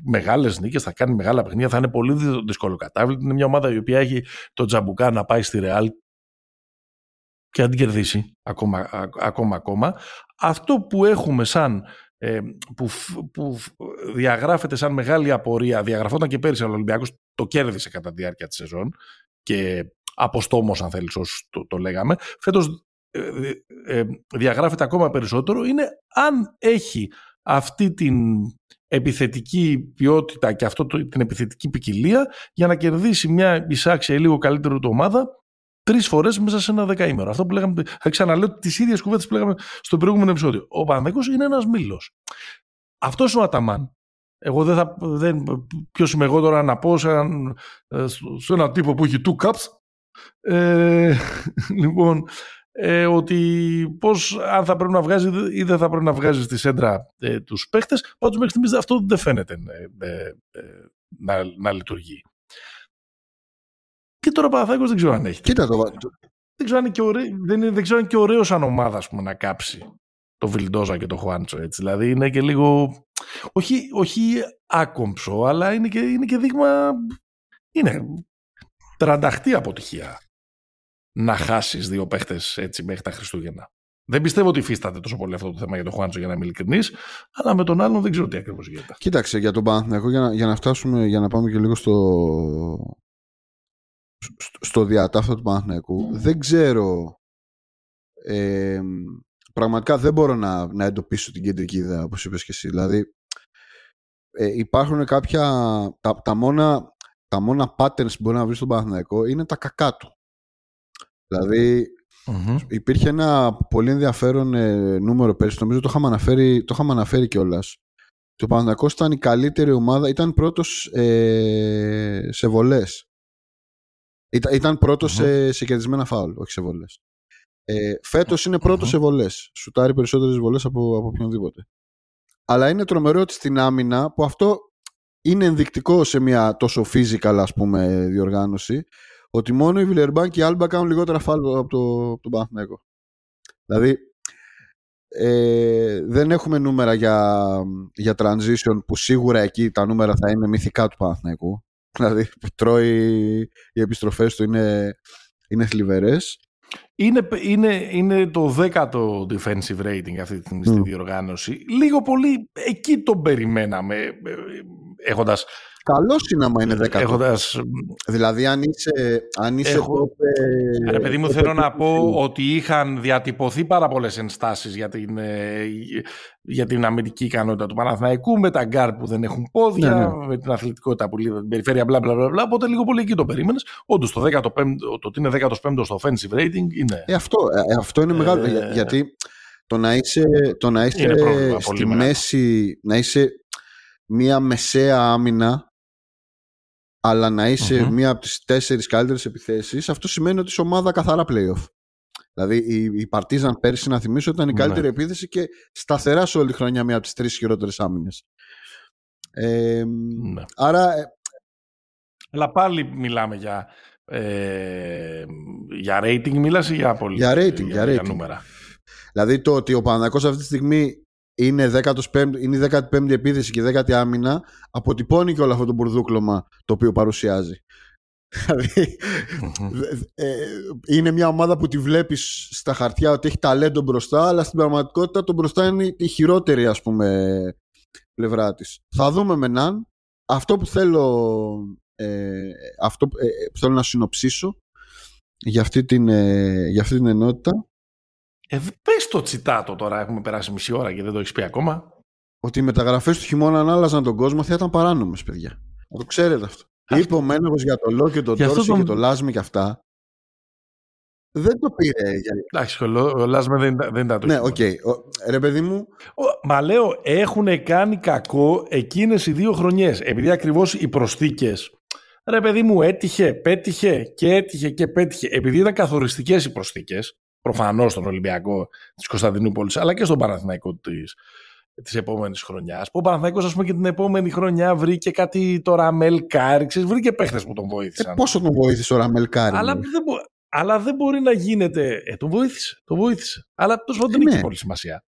μεγάλες νίκες, θα κάνει μεγάλα παιχνίδια, θα είναι πολύ δυ- δυσκολοκατάβλητη. Είναι μια ομάδα η οποία έχει το Τζαμπουκά να πάει στη Ρεάλ και να την κερδίσει ακόμα, α- ακόμα, ακόμα. Αυτό που έχουμε σαν ε, που, φ- που φ- διαγράφεται σαν μεγάλη απορία, διαγραφόταν και πέρυσι, αλλά ο Ολυμπιακός το κέρδισε κατά τη διάρκεια της σεζόν και αποστόμως αν θέλεις όσο το, το λέγαμε. Φέτος ε, ε, διαγράφεται ακόμα περισσότερο είναι αν έχει αυτή την επιθετική ποιότητα και αυτό το, την επιθετική ποικιλία για να κερδίσει μια εισάξια ή λίγο καλύτερη του ομάδα τρεις φορές μέσα σε ένα δεκαήμερο. Αυτό που λέγαμε. Θα ξαναλέω τις ίδιες κουβέντες που λέγαμε στο προηγούμενο επεισόδιο. Ο Παναθηναϊκός είναι ένας μήλος. Αυτός είναι ο Αταμάν. Εγώ δεν θα. Δεν, ποιος είμαι εγώ τώρα να πω σε έναν, ε, στο- σε έναν τύπο που έχει two cups. Ε, λοιπόν, ε, ότι πώς αν θα πρέπει να βγάζει ή δεν θα πρέπει να βγάζει στη σέντρα ε, τους παίχτες. Πάντως μέχρι στιγμής αυτό δεν φαίνεται ε, ε, ε, να, να λειτουργεί. Και τώρα ο Παναθηναϊκός δεν ξέρω αν έχει. κοίτα το, Δεν ξέρω αν είναι και, ωραί, δεν, είναι, δεν ξέρω αν είναι και ωραίος σαν ομάδα ας πούμε, να κάψει το Βιλντόζα και το Χουάντσο. Έτσι. Δηλαδή είναι και λίγο. Όχι, όχι άκομψο, αλλά είναι και, είναι και δείγμα. Είναι τρανταχτή αποτυχία να χάσεις δύο παίχτες έτσι μέχρι τα Χριστούγεννα. Δεν πιστεύω ότι υφίσταται τόσο πολύ αυτό το θέμα για τον Χουάντσο για να είμαι ειλικρινής, αλλά με τον άλλον δεν ξέρω τι ακριβώς γίνεται. Κοίταξε για τον Παναθηναϊκό για να, για να φτάσουμε, για να πάμε και λίγο στο, στο, στο διατάφτα του Παναθηναϊκού. Δεν ξέρω, ε, πραγματικά δεν μπορώ να, να εντοπίσω την κεντρική ιδέα όπως είπες και εσύ. Δηλαδή ε, υπάρχουν κάποια, τα, τα, μόνα, τα μόνα patterns που μπορεί να βρεις στον Παναθηναϊκό είναι τα κακά του. Δηλαδή Μμμ. υπήρχε ένα πολύ ενδιαφέρον ε, νούμερο πέρσι, νομίζω το είχαμε αναφέρει, το είχαμε αναφέρει κιόλας. Το Παναθηναϊκός ήταν η καλύτερη ομάδα, ήταν πρώτος ε, σε βολές. Ήταν, ήταν πρώτος σε, σε κερδισμένα φάουλ, όχι σε βολές. Ε, φέτος είναι πρώτος Μμμ. σε βολές. Σουτάρει περισσότερες βολές από, από οποιονδήποτε. Αλλά είναι τρομερό ότι στην άμυνα, που αυτό είναι ενδεικτικό σε μια τόσο physical ας πούμε διοργάνωση, ότι μόνο η Βιλερμπάν και η Άλμπα κάνουν λιγότερα φάουλ από, το, από τον Παναθηναϊκό. Δηλαδή, ε, δεν έχουμε νούμερα για, για transition που σίγουρα εκεί τα νούμερα θα είναι μυθικά του Παναθηναϊκού. Δηλαδή, που τρώει, οι επιστροφές του είναι, είναι θλιβερές. Είναι, είναι, είναι το δέκατο defensive rating αυτή τη στιγμή στη Μμ. διοργάνωση. Λίγο πολύ εκεί τον περιμέναμε, ε, έχοντας Καλός είναι άμα είναι 10. Έχοντας... Δηλαδή, αν είσαι. Αν είσαι Έχω... τότε, Ρε παιδί μου, θέλω να πω ότι είχαν διατυπωθεί πάρα πολλές ενστάσεις για την, ε, για την αμυντική ικανότητα του Παναθηναϊκού, με τα γκάρ που δεν έχουν πόδια, Ναι, ναι. με την αθλητικότητα που λείπει την περιφέρεια, μπλα μπλα μπλα. μπλα. Οπότε λίγο πολύ εκεί το περίμενες. Όντως το, 15, το ότι είναι 15ο στο offensive rating είναι. Ε, αυτό, ε, αυτό είναι μεγάλο. Ε, για- γιατί το να είσαι, το να είσαι Είναι πρόβλημα πολύ στη μεγάλο. μέση, να είσαι μία μεσαία άμυνα, αλλά να είσαι Μμμ. μία από τις τέσσερις καλύτερες επιθέσεις, αυτό σημαίνει ότι είσαι ομάδα καθαρά playoff. Δηλαδή η, η Παρτίζαν πέρσι, να θυμίσω, ήταν η Ναι. καλύτερη επίθεση και σταθερά σε όλη τη χρονιά μία από τις τρεις χειρότερες άμυνες. Ε, Ναι. Άρα ε, Αλλά πάλι μιλάμε για. Ε, για rating μιλάς ή για πολύ, Για rating, για rating. νούμερα; Δηλαδή το ότι ο Παναθηναϊκός αυτή τη στιγμή είναι, 15, είναι η 15η επίθεση και η 10η άμυνα αποτυπώνει και όλο αυτό το μπουρδούκλωμα το οποίο παρουσιάζει. Δηλαδή Μμμ. δε- ε, είναι μια ομάδα που τη βλέπεις στα χαρτιά ότι έχει ταλέντο μπροστά αλλά στην πραγματικότητα το μπροστά είναι η χειρότερη ας πούμε πλευρά της. Θα δούμε με Ναν. Αυτό που θέλω, ε, αυτό που- ε, που θέλω να συνοψίσω για αυτή την, ε, για αυτή την ενότητα Ε, πες το τσιτάτο τώρα, έχουμε περάσει μισή ώρα και δεν το έχεις πει ακόμα. ότι οι μεταγραφές του χειμώνα αν άλλαζαν τον κόσμο θα ήταν παράνομες, παιδιά. Να το ξέρετε αυτό. Αυτό- Είπε ο Μένεγο για το Λό και τον Γι' αυτό Τόρση τον- και το Λάσμι και αυτά. Δεν το πήρε. για- Εντάξει, ο, Λο- ο Λάσμε δεν, ήταν- δεν ήταν το Ναι, χειμώνα. οκ. Ο- Ρε, παιδί μου, Ο- Μα λέω, έχουν κάνει κακό εκείνες οι δύο χρονιές. Επειδή ακριβώς οι προσθήκες, ρε παιδί μου, έτυχε, πέτυχε και έτυχε και πέτυχε. Επειδή ήταν καθοριστικές οι προσθήκες, προφανώς στον Ολυμπιακό της Κωνσταντινούπολης, αλλά και στον Παναθηναϊκό της, της επόμενης χρονιάς. Που ο Παναθηναϊκός, ας πούμε, και την επόμενη χρονιά βρήκε κάτι το Ραμέλ Κάρι, ξες, βρήκε παίχτες που τον ε, βοήθησαν. πόσο τον βοήθησε ο Ραμέλ Κάρι. Αλλά ρε. δεν, μπο- αλλά δεν μπορεί να γίνεται. Ε, τον βοήθησε. Τον βοήθησε. Αλλά τέλος πάντων δεν ναι. έχει πολύ σημασία.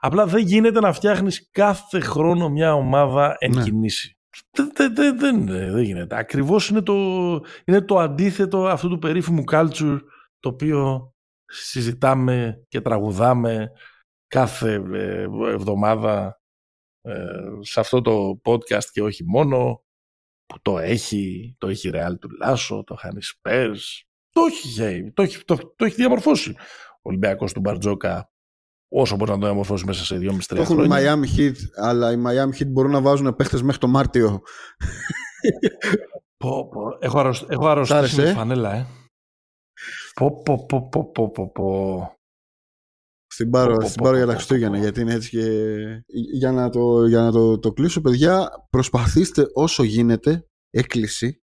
Απλά δεν γίνεται να φτιάχνεις κάθε χρόνο μια ομάδα εν Ναι. κινήσει. Δεν, δεν, δεν, δεν, δεν γίνεται. Ακριβώς είναι το, είναι το αντίθετο αυτού του περίφημου culture το οποίο συζητάμε και τραγουδάμε κάθε ε, εβδομάδα ε, σε αυτό το podcast και όχι μόνο που το έχει, το έχει η Real του Λάσο, το χάνει Spurs, το έχει, το έχει, το, το έχει διαμορφώσει ο Ολυμπιακός του Μπαρτζόκα όσο μπορεί να το διαμορφώσει μέσα σε 2,5-3 Το έχουν οι χρόνια. Miami Heat, αλλά οι Miami Heat μπορούν να βάζουν παίχτες μέχρι το Μάρτιο. Πω, πω. Έχω, αρρωσ... έχω αρρωστήσει άρεσε, με τη ε; φανέλα, ε. Πω, πω, πω, πω, πω, πω, πω. Στην πάρω, Πω, πω, στην πω, πάρω πω, για τα πω, Χριστούγεννα, πω. γιατί είναι έτσι και. Για να το, για να το, το κλείσω, παιδιά, προσπαθήστε όσο γίνεται, έκκληση,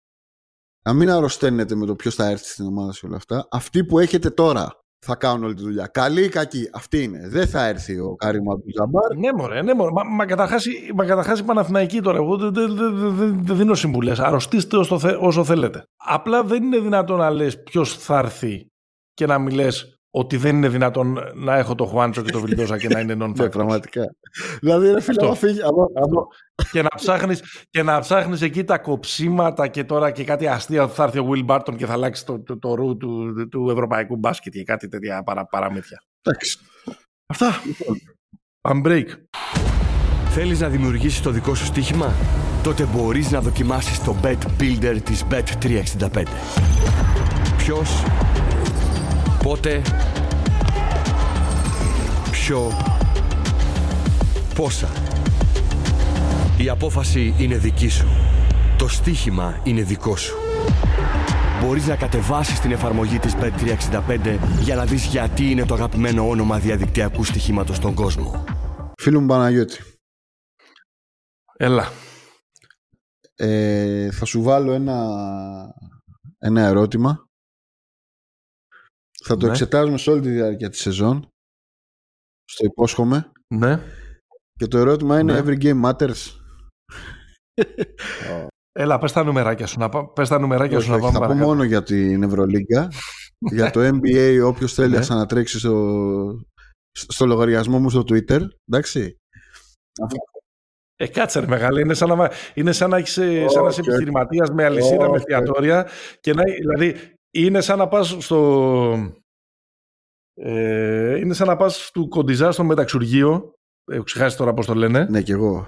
να μην αρρωσταίνετε με το ποιος θα έρθει στην ομάδα σε όλα αυτά. Αυτοί που έχετε τώρα θα κάνουν όλη τη δουλειά. Καλή ή κακή. Αυτή είναι. Δεν θα έρθει ο Καρίμ Αμπντούλ Τζαμπάρ. Ναι, μωρέ, ναι, μωρέ. Μα, μα καταρχάς, η- μα καταρχάς η Παναθηναϊκή τώρα. Εγώ δεν, δεν, δεν, δεν- δεν δίνω συμβουλές. Αρρωστήστε όσο, θε- όσο θέλετε. Απλά δεν είναι δυνατόν να λες ποιος θα έρθει και να μην λες ότι δεν είναι δυνατόν να έχω το Χουάντσο και το Βιλντόσα και να είναι Ναι, non-factors. πραγματικά. δηλαδή, ρε φίλε, Αυτό. άμα φύγει. άμα- άμα- και, να ψάχνεις, και να ψάχνεις εκεί τα κοψίματα και τώρα και κάτι αστεία ότι θα έρθει ο Will Barton και θα αλλάξει το, το, το ρου του, του ευρωπαϊκού μπάσκετ και κάτι τέτοια παρα, παραμύθια. Εντάξει. Αυτά. Πάμε break. Θέλεις να δημιουργήσεις το δικό σου στοίχημα; Τότε μπορείς να δοκιμάσεις το Bet Builder της Bet365. Ποιος, πότε, ποιο, πόσα. Η απόφαση είναι δική σου. Το στοίχημα είναι δικό σου. Μπορείς να κατεβάσεις την εφαρμογή της Bet365 για να δεις γιατί είναι το αγαπημένο όνομα διαδικτυακού στοιχήματος στον κόσμο. Φίλου μου Παναγιώτη, Έλα. ε, θα σου βάλω ένα, ένα ερώτημα. Θα το Ναι. εξετάζουμε σε όλη τη διάρκεια της σεζόν. Στο υπόσχομαι. Ναι. Και το ερώτημα είναι Ναι. Every game matters. Έλα, πες τα νουμεράκια σου να, πά- πες τα νουμεράκια Όχι, σου να όχι, πάμε θα πω παρακάτω. μόνο για την Ευρωλίγκα. για το NBA, όποιος θέλει Ναι. να ανατρέξει στο, στο λογαριασμό μου στο Twitter. Εντάξει. Ε, κάτσε ρε μεγάλη, είναι σαν να, βα- είναι σαν να, έχεις, ε, σαν να είσαι Όχι, επιχειρηματίας με αλυσίδα, με Όχι. εστιατόρια και να, δηλαδή είναι σαν να πας στο... Ε, είναι σαν να πας του κοντιζά στο μεταξουργείο, έχω ξεχάσει τώρα πώς το λένε, Ναι, κι εγώ.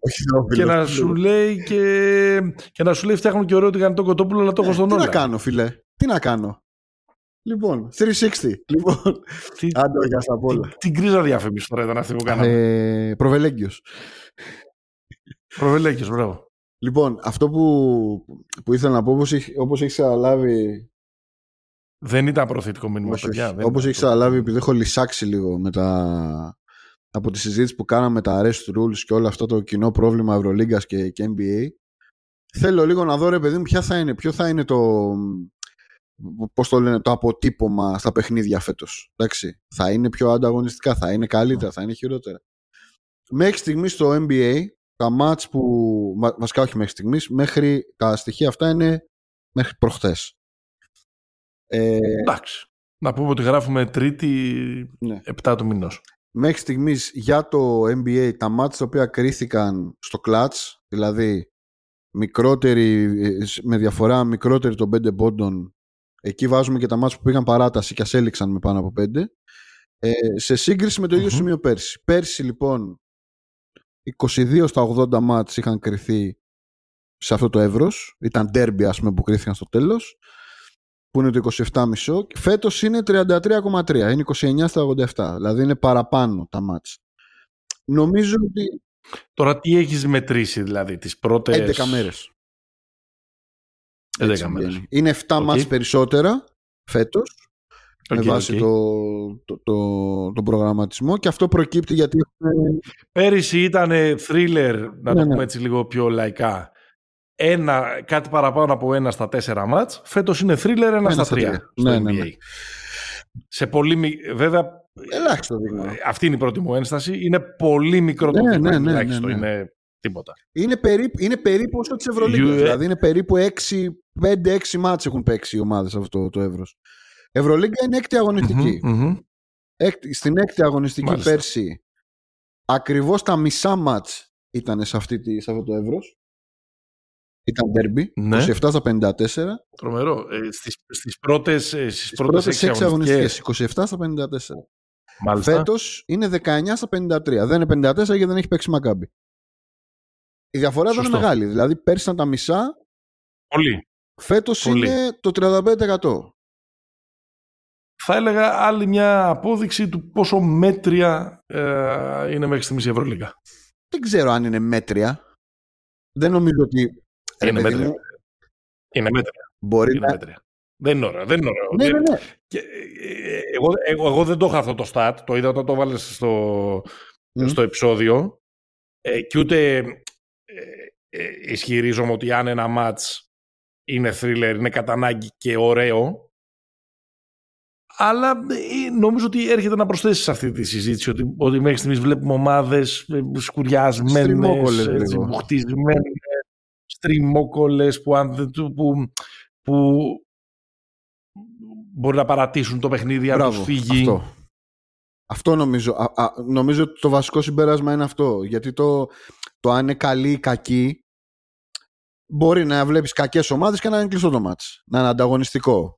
Όχι και να σου λέει και, και να σου λέει φτιάχνω και ωραίο τηγανιτό κοτόπουλο αλλά το έχω στον Τι όλα. να κάνω, φίλε; Τι να κάνω; Λοιπόν, 360. Λοιπόν, Τι- άντε για στα πολλά. Τι- Την κρίζα διαφήμιση τώρα ήταν αυτή που κάναμε. Ε, προβελέγγιος. Προβελέκιος, μπράβο. Λοιπόν, αυτό που, που ήθελα να πω, όπως, έχει- όπως έχεις καταλάβει, Δεν ήταν προθετικό μήνυμα, όχι, παιδιά. όχι, δεν όπως ήταν έχεις καταλάβει, επειδή έχω λυσάξει λίγο με τα, από τη συζήτηση που κάναμε με τα arrest rules και όλο αυτό το κοινό πρόβλημα Ευρωλίγκας και, και NBA, θέλω λίγο να δω, ρε παιδί μου, ποια θα είναι, ποιο θα είναι το, πώς το λένε, το αποτύπωμα στα παιχνίδια φέτος. Εντάξει, θα είναι πιο ανταγωνιστικά, θα είναι καλύτερα, θα είναι χειρότερα. Μέχρι στιγμής στο NBA, τα μάτς που, μα- βασικά όχι μέχρι στιγμής, μέχρι τα στοιχεία αυτά είναι μέχρι προχθές. Ε, Εντάξει. Να πούμε ότι γράφουμε τρίτη ναι. 7 του μηνός. Μέχρι στιγμής για το NBA τα μάτς τα οποία κρίθηκαν στο κλατς, δηλαδή μικρότερη, ε, με διαφορά μικρότερη των 5 πόντων, εκεί βάζουμε και τα μάτς που πήγαν παράταση και ας έληξαν με πάνω από 5, ε, σε σύγκριση με το ίδιο Μμμ. σημείο πέρσι. Πέρσι λοιπόν 22 στα 80 ματς είχαν κριθεί σε αυτό το εύρος, ήταν derby ας πούμε που κρίθηκαν στο τέλος, που είναι το 27,5. Φέτος είναι 33,3, είναι 29 στα 87, δηλαδή είναι παραπάνω τα ματς. Νομίζω ότι Τώρα τι έχεις μετρήσει δηλαδή τις πρώτες 11 μέρες. 11 Έτσι μέρες. βγαίνει. Είναι 7 Οκ. ματς περισσότερα φέτος με Οκ, βάση οκ. Το, το, το, τον προγραμματισμό και αυτό προκύπτει γιατί έχουμε Πέρυσι ήταν thriller, να Ναι, το ναι. πούμε έτσι λίγο πιο λαϊκά. Ένα, κάτι παραπάνω από ένα στα τέσσερα ματς. Φέτος είναι thriller ένα, Ένα στα στα τρία. τρία. στο Ναι, ναι, NBA. ναι. Σε πολύ, μι- βέβαια, ελάχιστο δείγμα. αυτή είναι η πρώτη μου ένσταση. Είναι πολύ μικρό το Ναι, δείγμα, ναι, ναι, ελάχιστο, ναι, ναι. είναι τίποτα. Είναι περίπου, είναι περίπου όσο της Ευρωλίγκας. You- Δηλαδή είναι περίπου 5-6 μάτς έχουν παίξει οι ομάδες αυτό το, το εύρος. Ευρωλίγκα είναι έκτη αγωνιστική. Μμμ, μμμ. Έκτη- στην έκτη αγωνιστική Μάλιστα. πέρσι ακριβώς τα μισά μάτς ήταν σε, αυτή, τη- σε αυτό το εύρος. Ήταν derby, Ναι. 27 στα 54. Τρομερό. Ε, στις, στις πρώτες, ε, στις Στις πρώτες, πρώτες έξι 6 αγωνιστικές. αγωνιστικές, 27 στα 54. Μάλιστα. Φέτος είναι 19 στα 53. Δεν είναι 54 γιατί δεν έχει παίξει Μακάμπι. Η διαφορά ήταν Σωστό. μεγάλη. Δηλαδή πέρσι ήταν τα μισά, Πολύ. φέτος Πολύ. είναι το 35%. Θα έλεγα άλλη μια απόδειξη του πόσο μέτρια ε, είναι μέχρι στιγμής η Ευρωλίγα. Δεν ξέρω αν είναι μέτρια. Δεν νομίζω ότι. ρε Είναι παιδί μέτρια. μου, Είναι μέτρια. Μπορεί Είναι να. μέτρια. Δεν είναι ωραίο. Δεν είναι ωραίο. Ναι, Δεν- ναι, ναι. Και, ε, εγώ, εγώ, εγώ δεν το είχα αυτό το stat. Το είδα όταν το βάλες στο, Μμ. στο επεισόδιο. Ε, και ούτε ε, ε, ισχυρίζομαι ότι αν ένα match είναι thriller, είναι κατά ανάγκη και ωραίο. Αλλά ε, νομίζω ότι έρχεται να προσθέσεις σε αυτή τη συζήτηση ότι, ότι μέχρι στιγμής βλέπουμε ομάδες ε, σκουριασμένες, Στριμώκολες έτσι, λίγο. μπουχτισμένες, στριμώκολες που, αν δεν του- που, που μπορεί να παρατήσουν το παιχνίδι αν τους Μπράβο, φύγει. Αυτό. Αυτό νομίζω. Α, α, νομίζω ότι το βασικό συμπέρασμα είναι αυτό. Γιατί το, το αν είναι καλή ή κακή μπορεί να βλέπεις κακές ομάδες και να είναι κλειστό το μάτς. Να είναι ανταγωνιστικό.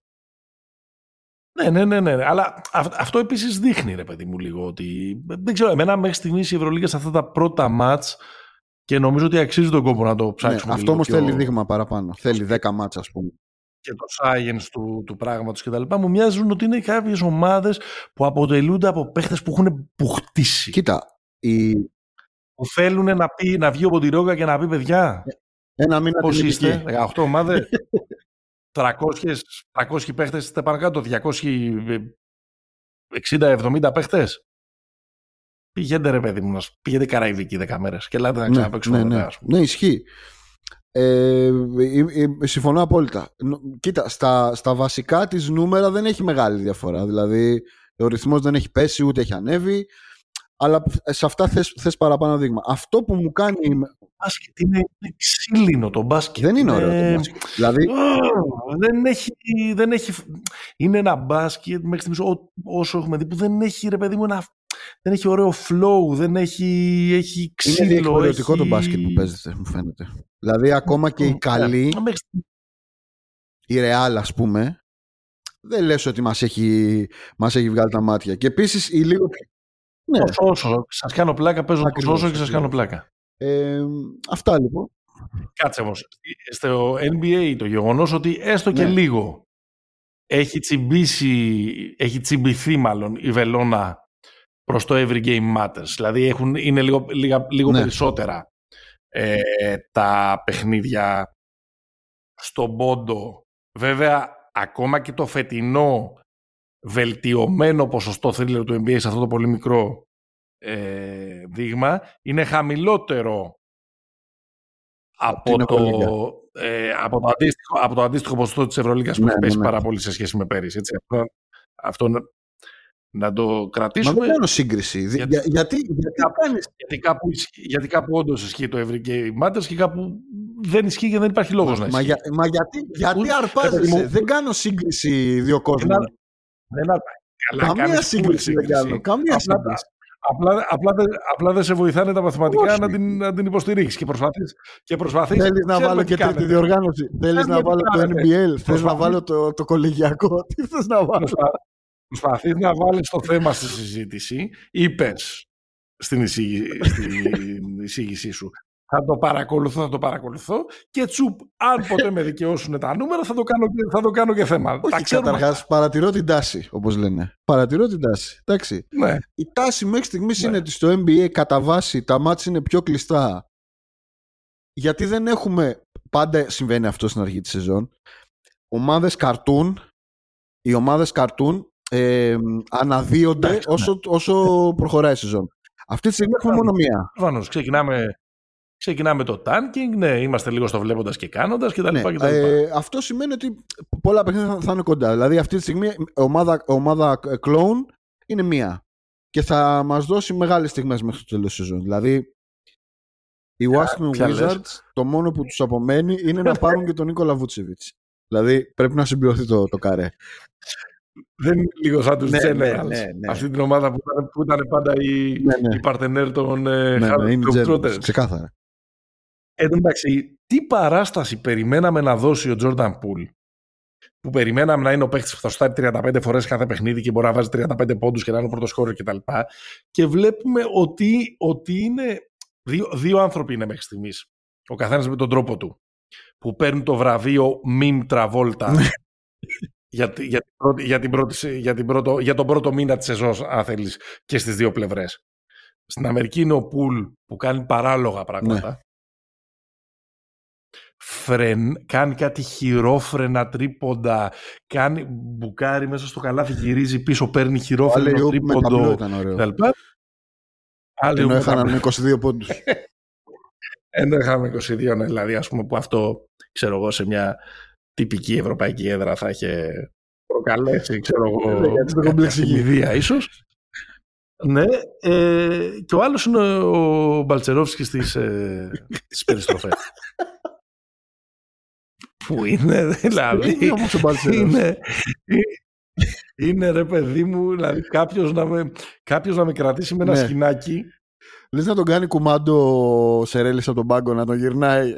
Ναι, ναι, ναι, ναι. Αλλά αυ- αυτό επίσης δείχνει, ρε παιδί μου, λίγο ότι. Δεν ξέρω, εμένα μέχρι στιγμής η Ευρωλίγα σε αυτά τα πρώτα μάτς και νομίζω ότι αξίζει τον κόπο να το Ναι, ψάξουμε. αυτό λίγο όμως πιο- θέλει δείγμα παραπάνω. Θέλει 10 μάτς ας πούμε. και το science του, του πράγματος κτλ. Μου μοιάζουν ότι είναι κάποιες ομάδες που αποτελούνται από παίχτες που έχουν πουχτίσει. Κοίτα, η... Που θέλουν να, πει, να βγει ο Ποντιρόγκα και να πει παιδιά, ένα μήνα πώς τηλεοπτική. είστε, 18 ομάδες, 300, 300 παίχτες είστε πάνω κάτω, 260-70 παίχτες. Πηγαίνετε ρε παιδί μου, να σου- πηγαίνετε Καραϊβική 10 μέρες και ελάτε να Ναι, ξαναπαίξουμε ναι, μετά, ναι. ας πούμε. ναι, ισχύει. Ε, ε, ε, συμφωνώ απόλυτα. Νο- Κοίτα, στα, στα βασικά της νούμερα δεν έχει μεγάλη διαφορά. Δηλαδή, ο ρυθμός δεν έχει πέσει ούτε έχει ανέβει. Αλλά σε αυτά θες, θες παραπάνω δείγμα. Αυτό που μου κάνει... μπάσκετ είναι, είναι ξύλινο το μπάσκετ. Δεν είναι ωραίο το μπάσκετ. Δηλαδή, Ω, δεν έχει, δεν έχει, είναι ένα μπάσκετ μέχρι στιγμής ό, όσο έχουμε δει που δεν έχει ρε παιδί μου ένα, δεν έχει ωραίο flow, δεν έχει, έχει είναι ξύλο. διεκπαιρεωτικό έχει... το μπάσκετ που παίζεται, μου φαίνεται. Δηλαδή, ακόμα και οι καλοί, Ε, μέχρι στιγμής η Real ας πούμε, δεν λες ότι μας έχει, μας έχει βγάλει τα μάτια. Και επίσης η λίγο... Ναι, όσο, όσο σας κάνω πλάκα, παίζω Ακριβώς, όσο και σας ακριβώς. κάνω πλάκα. Ε, αυτά λοιπόν. Κάτσε όμως. Στο NBA το γεγονός ότι έστω και Ναι. λίγο έχει τσιμπήσει, έχει τσιμπηθεί μάλλον η βελόνα προς το Every Game Matters. Δηλαδή έχουν, είναι λίγο, λίγα, λίγο Ναι. περισσότερα ε, τα παιχνίδια στον πόντο. Βέβαια, ακόμα και το φετινό βελτιωμένο ποσοστό thriller του NBA σε αυτό το πολύ μικρό ε, δείγμα είναι χαμηλότερο από την το, Ευρωλίγκα. ε, από, το αντίστοιχο, από το αντίστοιχο ποσοστό της Ευρωλίγκας που Ναι, έχει ναι, πέσει ναι. πάρα πολύ σε σχέση με πέρυσι. Έτσι. Αυτό, αυτό να, να το Μα κρατήσουμε. δεν κάνω σύγκριση. Δι- Γιατί- για- γιατί, γιατί κάνεις Γιατί κάπου, ισχύει- γιατί κάπου όντως ισχύει το Every Game Matters και κάπου δεν ισχύει και δεν υπάρχει λόγος να Μα, ισχύει. για, μα γιατί, γιατί Ούτε- αρπάζεσαι. παιδί μου- Δεν κάνω σύγκριση δύο κόσμων. Δεν- Δεν αρπάει. Αλλά Καμία κάνεις full σύγκριση δεν κάνω. Καμία Απλά, σύγκριση. απλά, απλά, δεν- απλά δεν σε βοηθάνε τα μαθηματικά Όχι. να την, να την υποστηρίξεις και προσπαθείς, και προσπαθείς Θέλεις να ξέρουμε βάλω τι και τρίτη κάνετε. διοργάνωση. Θέλεις Ξέρουμε να τι βάλω το κάνετε. NBL. Θες να Προσπαθείς- βάλω το, το κολεγιακό. Τι θες να βάλω; Προσπα... Προσπαθείς να βάλεις το θέμα στη συζήτηση, είπες στην, εισήγη- στην εισήγησή σου. Θα το παρακολουθώ, θα το παρακολουθώ και τσουπ, αν ποτέ με δικαιώσουν τα νούμερα θα το κάνω, και- θα το κάνω και θέμα. τα Όχι, ξέρουμε. καταρχάς παρατηρώ την τάση, όπως λένε. Παρατηρώ την τάση. Εντάξει. Ναι. Η τάση μέχρι στιγμής Ναι. είναι ότι στο NBA κατά βάση τα μάτς είναι πιο κλειστά. Γιατί δεν έχουμε. Πάντα συμβαίνει αυτό στην αρχή της σεζόν. Ομάδες καρτούν. Οι ομάδες καρτούν ε, αναδύονται Εντάξει, ναι. όσο, όσο προχωράει η σεζόν. Αυτή τη στιγμή έχουμε μόνο μία. Προφανώς, ξεκινάμε, ξεκινάμε το tanking, ναι, είμαστε λίγο στο βλέποντας και κάνοντας και τα Ναι, λοιπά και τα λοιπά. ε, αυτό σημαίνει ότι πολλά παιχνίδια θα, θα είναι κοντά. Δηλαδή αυτή τη στιγμή η ομάδα, ομάδα clone είναι μία. Και θα μας δώσει μεγάλες στιγμές μέχρι το τέλος της σεζόν. Δηλαδή οι Washington ποια λες; Wizards το μόνο που τους απομένει είναι να πάρουν και τον Νίκολα Βούτσεβιτς. Δηλαδή πρέπει να συμπληρωθεί το, το καρέ. Δεν είναι λίγο σαν τους Ναι, Generals. ναι, ναι, ναι. Αυτή την ομάδα που ήταν, που ήταν πάντα η, Ναι, ναι. η παρτενέρ των ε, ναι, ναι, είναι Harlem Generals, Globetrotters. ξεκάθαρα. Εν τω μεταξύ, τι παράσταση περιμέναμε να δώσει ο Jordan Poole που περιμέναμε να είναι ο παίχτη που θα στάρει 35 φορές κάθε παιχνίδι και μπορεί να βάζει 35 πόντους και να είναι ο πρώτο χώρο κτλ. Και, και βλέπουμε ότι, ότι είναι. Δύο, δύο άνθρωποι είναι μέχρι στιγμής. Ο καθένας με τον τρόπο του. Που παίρνουν το βραβείο Meme Travolta για, τη- για, την πρώτη- για, την πρώτη, σε- για, την πρώτο, για τον πρώτο μήνα της σεζόν, αν θέλεις, και στις δύο πλευρές. Στην Αμερική είναι ο Πουλ που κάνει παράλογα πράγματα. Φρεν, κάνει κάτι χειρόφρενα τρίποντα, κάνει μπουκάρει μέσα στο καλάθι, γυρίζει πίσω, παίρνει Ο χειρόφρενο Alley-oop με ταμπλό τρίποντο ήταν ωραίο. κτλ. Άλλοι Ενώ με έχαναν ταμπλό. με 22 πόντους. Ενώ είχαμε 22, ναι, δηλαδή ας πούμε που αυτό, ξέρω εγώ, σε μια τυπική ευρωπαϊκή έδρα θα είχε προκαλέσει, ξέρω εγώ, Ναι, γιατί το κάποια κομπλεξική. θυμηδία ίσως. Ναι, ε, και ο άλλος είναι ο Μπαλτσερόφσκι στις, ε, στις περιστροφές. Που είναι, δηλαδή, Είναι όμως ο Μπαλτσερός. είναι, είναι ρε παιδί μου, δηλαδή κάποιος να με, κάποιος να με κρατήσει με ένα Ναι. σχοινάκι Λες να τον κάνει κουμάντο ο Σερέλης από τον πάγκο να τον γυρνάει.